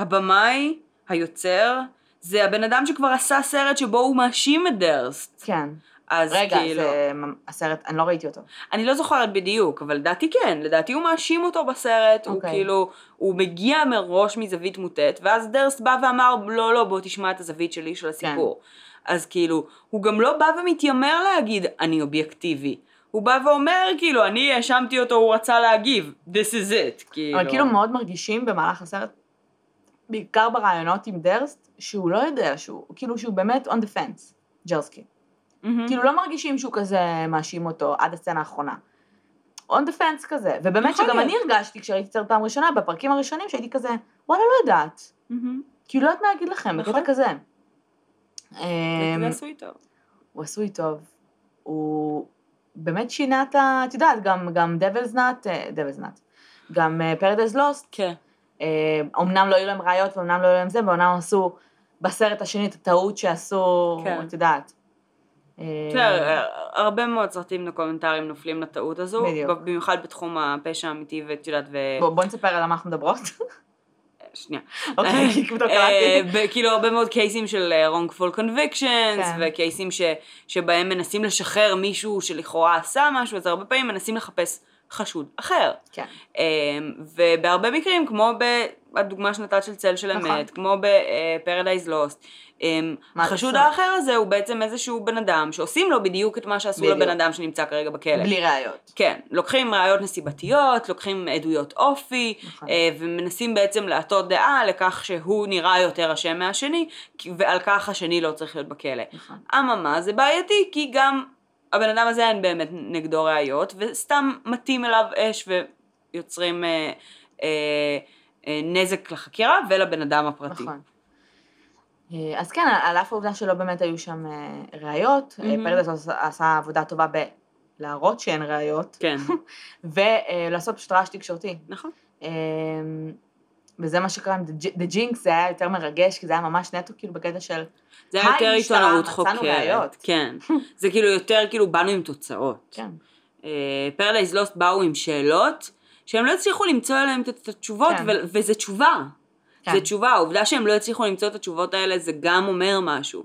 הבמאי, היוצר, זה הבן אדם שכבר עשה סרט שבו הוא מאשים את דרסט. כן, אז רגע, כאילו, זה הסרט, אני לא ראיתי אותו, אני לא זוכרת בדיוק, אבל לדעתי כן, לדעתי הוא מאשים אותו בסרט, הוא אוקיי. כאילו, הוא מגיע מראש מזווית מוטט, ואז דרסט בא ואמר, לא, לא, בוא תשמע את הזווית שלי של הסיפור. אז כאילו, הוא גם לא בא ומתיימר להגיד, אני אובייקטיבי. הוא בא ואומר, כאילו, אני האשמתי אותו, הוא רצה להגיב, this is it, כאילו. אבל כאילו מאוד מרגישים במהלך הסרט, בעיקר ברעיונות עם דרסט, שהוא לא יודע שהוא, כאילו שהוא באמת on the fence, ג'רסקי. מהמם. כאילו לא מרגישים שהוא כזה מאשים אותו עד הסצנה האחרונה. on the fence כזה, ובאמת שגם להיות. אני הרגשתי כשראיתי את הסרט פעם ראשונה, בפרקים הראשונים שהייתי כזה, וואלה לא יודעת, מהמם. כאילו לא יודעת מה להגיד לכם, נכון. בקטע כזה. זה זה עשוי טוב. הוא עשוי טוב, הוא באמת שינה את ה... את יודעת, גם, גם Devil's Nut, אה, Devil's Nut, גם אה, Lost, כן. אה, אמנם לא היו להם ראיות ואומנם לא היו להם זה, ואומנם עשו בסרט השני את הטעות שעשו, כן. את יודעת. אה, בסדר, הרבה מאוד סרטים דוקומנטריים נופלים לטעות הזו, בדיוק. במיוחד בתחום הפשע האמיתי, ואת יודעת, ו... בוא, בוא נספר על מה אנחנו מדברות. שנייה. אוקיי, כי אה, קראתי. ב- כאילו הרבה מאוד קייסים של אה, wrongful convictions, כן. וקייסים שבהם מנסים לשחרר מישהו שלכאורה עשה משהו, אז הרבה פעמים מנסים לחפש חשוד אחר. כן. אה, ובהרבה מקרים, כמו בדוגמה שנתת של צל של נכון. אמת, כמו Lost, אה, מה, החשוד זה- האחר הזה הוא בעצם איזשהו בן אדם שעושים לו בדיוק את מה שעשו בדיוק. לבן אדם שנמצא כרגע בכלא. בלי ראיות. כן, לוקחים ראיות נסיבתיות, לוקחים עדויות אופי, נכון. אה, ומנסים בעצם להטות דעה לכך שהוא נראה יותר אשם מהשני, ועל כך השני לא צריך להיות בכלא. נכון. אממה, זה בעייתי, כי גם הבן אדם הזה אין באמת נגדו ראיות, וסתם מטים אליו אש ויוצרים אה, אה, אה, נזק לחקירה ולבן אדם הפרטי. נכון. אה, אז כן, על אף העובדה שלא באמת היו שם אה, ראיות, אה, מהמם. פרדס עשה עבודה טובה בלהראות שאין ראיות, כן, ולעשות פשוט רעש תקשורתי. נכון. אה, וזה מה שקרה עם The Jinx, זה היה יותר מרגש, כי זה היה ממש נטו כאילו בקטע של, זה היה יותר עיתונאות חוקרת. כן. זה כאילו יותר כאילו באנו עם תוצאות. כן, Paradise Lost באו עם שאלות שהם לא הצליחו למצוא עליהן את- התשובות, כן. וזה תשובה. כן. זה תשובה, העובדה שהם לא הצליחו למצוא את התשובות האלה זה גם אומר משהו.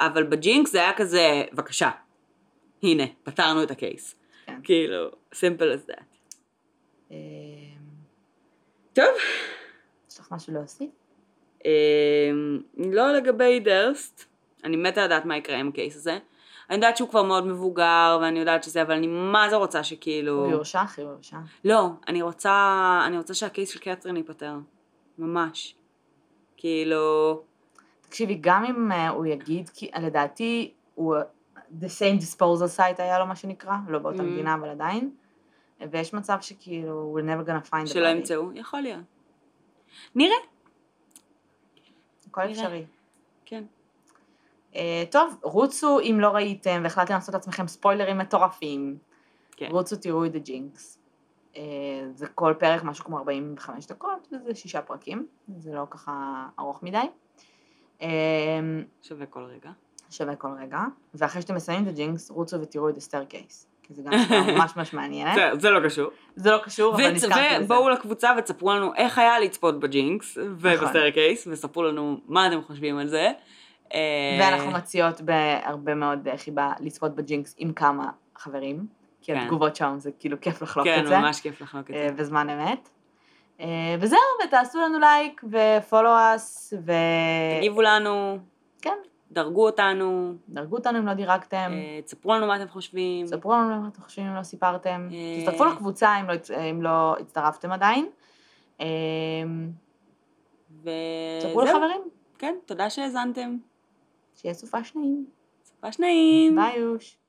אבל ב Jinx זה היה כזה, בבקשה, הנה, פתרנו את ה case. כן. כאילו, simple as that. אה, טוב, משהו להוסיף? אמ, לא לגבי דרסט, אני מתה לדעת מה יקרה עם ה case הזה. אני יודעת שהוא כבר מאוד מבוגר, ואני יודעת שזה, אבל אני מה זה רוצה שכאילו... הוא יורשע, אחי, הוא יורשע. לא, אני רוצה, אני רוצה שהקייס של קתרין ייפתר. ממש. כאילו... תקשיבי, גם אם אה, הוא יגיד, כי לדעתי, הוא, the same disposal site היה לו מה שנקרא, לא באותה Mhm. מדינה, אבל עדיין, ויש מצב שכאילו, we're never gonna find the שלא. ימצאו, יכול להיות. נראה. הכל נראה. אפשרי. כן. אה, טוב, רוצו אם לא ראיתם והחלטתם לעשות לעצמכם ספוילרים מטורפים, כן. רוצו תראו את Jinx. אה, זה כל פרק משהו כמו 45 דקות, וזה שישה פרקים, זה לא ככה ארוך מדי. אה, שווה כל רגע. שווה כל רגע, ואחרי שאתם מסיימים את ה Jinx, רוצו ותראו את ה Staircase, כי זה גם ממש ממש מעניינת. זה- זה לא קשור. זה לא קשור, אבל נזכרתי בזה. ובואו לקבוצה ותספרו לנו איך היה לצפות ב Jinx נכון. וב Staircase, וספרו לנו מה אתם חושבים על זה. אה, ואנחנו מציעות בהרבה מאוד חיבה לצפות ב Jinx עם כמה חברים, כי כן. התגובות שם זה כאילו כיף לחלוק כן, את זה, ממש כיף לחלוק את אה, זה. בזמן אמת. אה, וזהו, ותעשו לנו לייק ו follow us, ו... תגיבו לנו, כן, דרגו אותנו, דרגו אותנו אם לא דירגתם, אה, תספרו לנו מה אתם חושבים. ספרו לנו מה אתם חושבים אם לא סיפרתם, אה. תצטרפו לקבוצה אם לא, אם לא הצטרפתם עדיין. אה, ספרו וזהו. לחברים, כן, תודה שהאזנתם. שיהיה סופה שניים. סופה שניים. ביי יוש.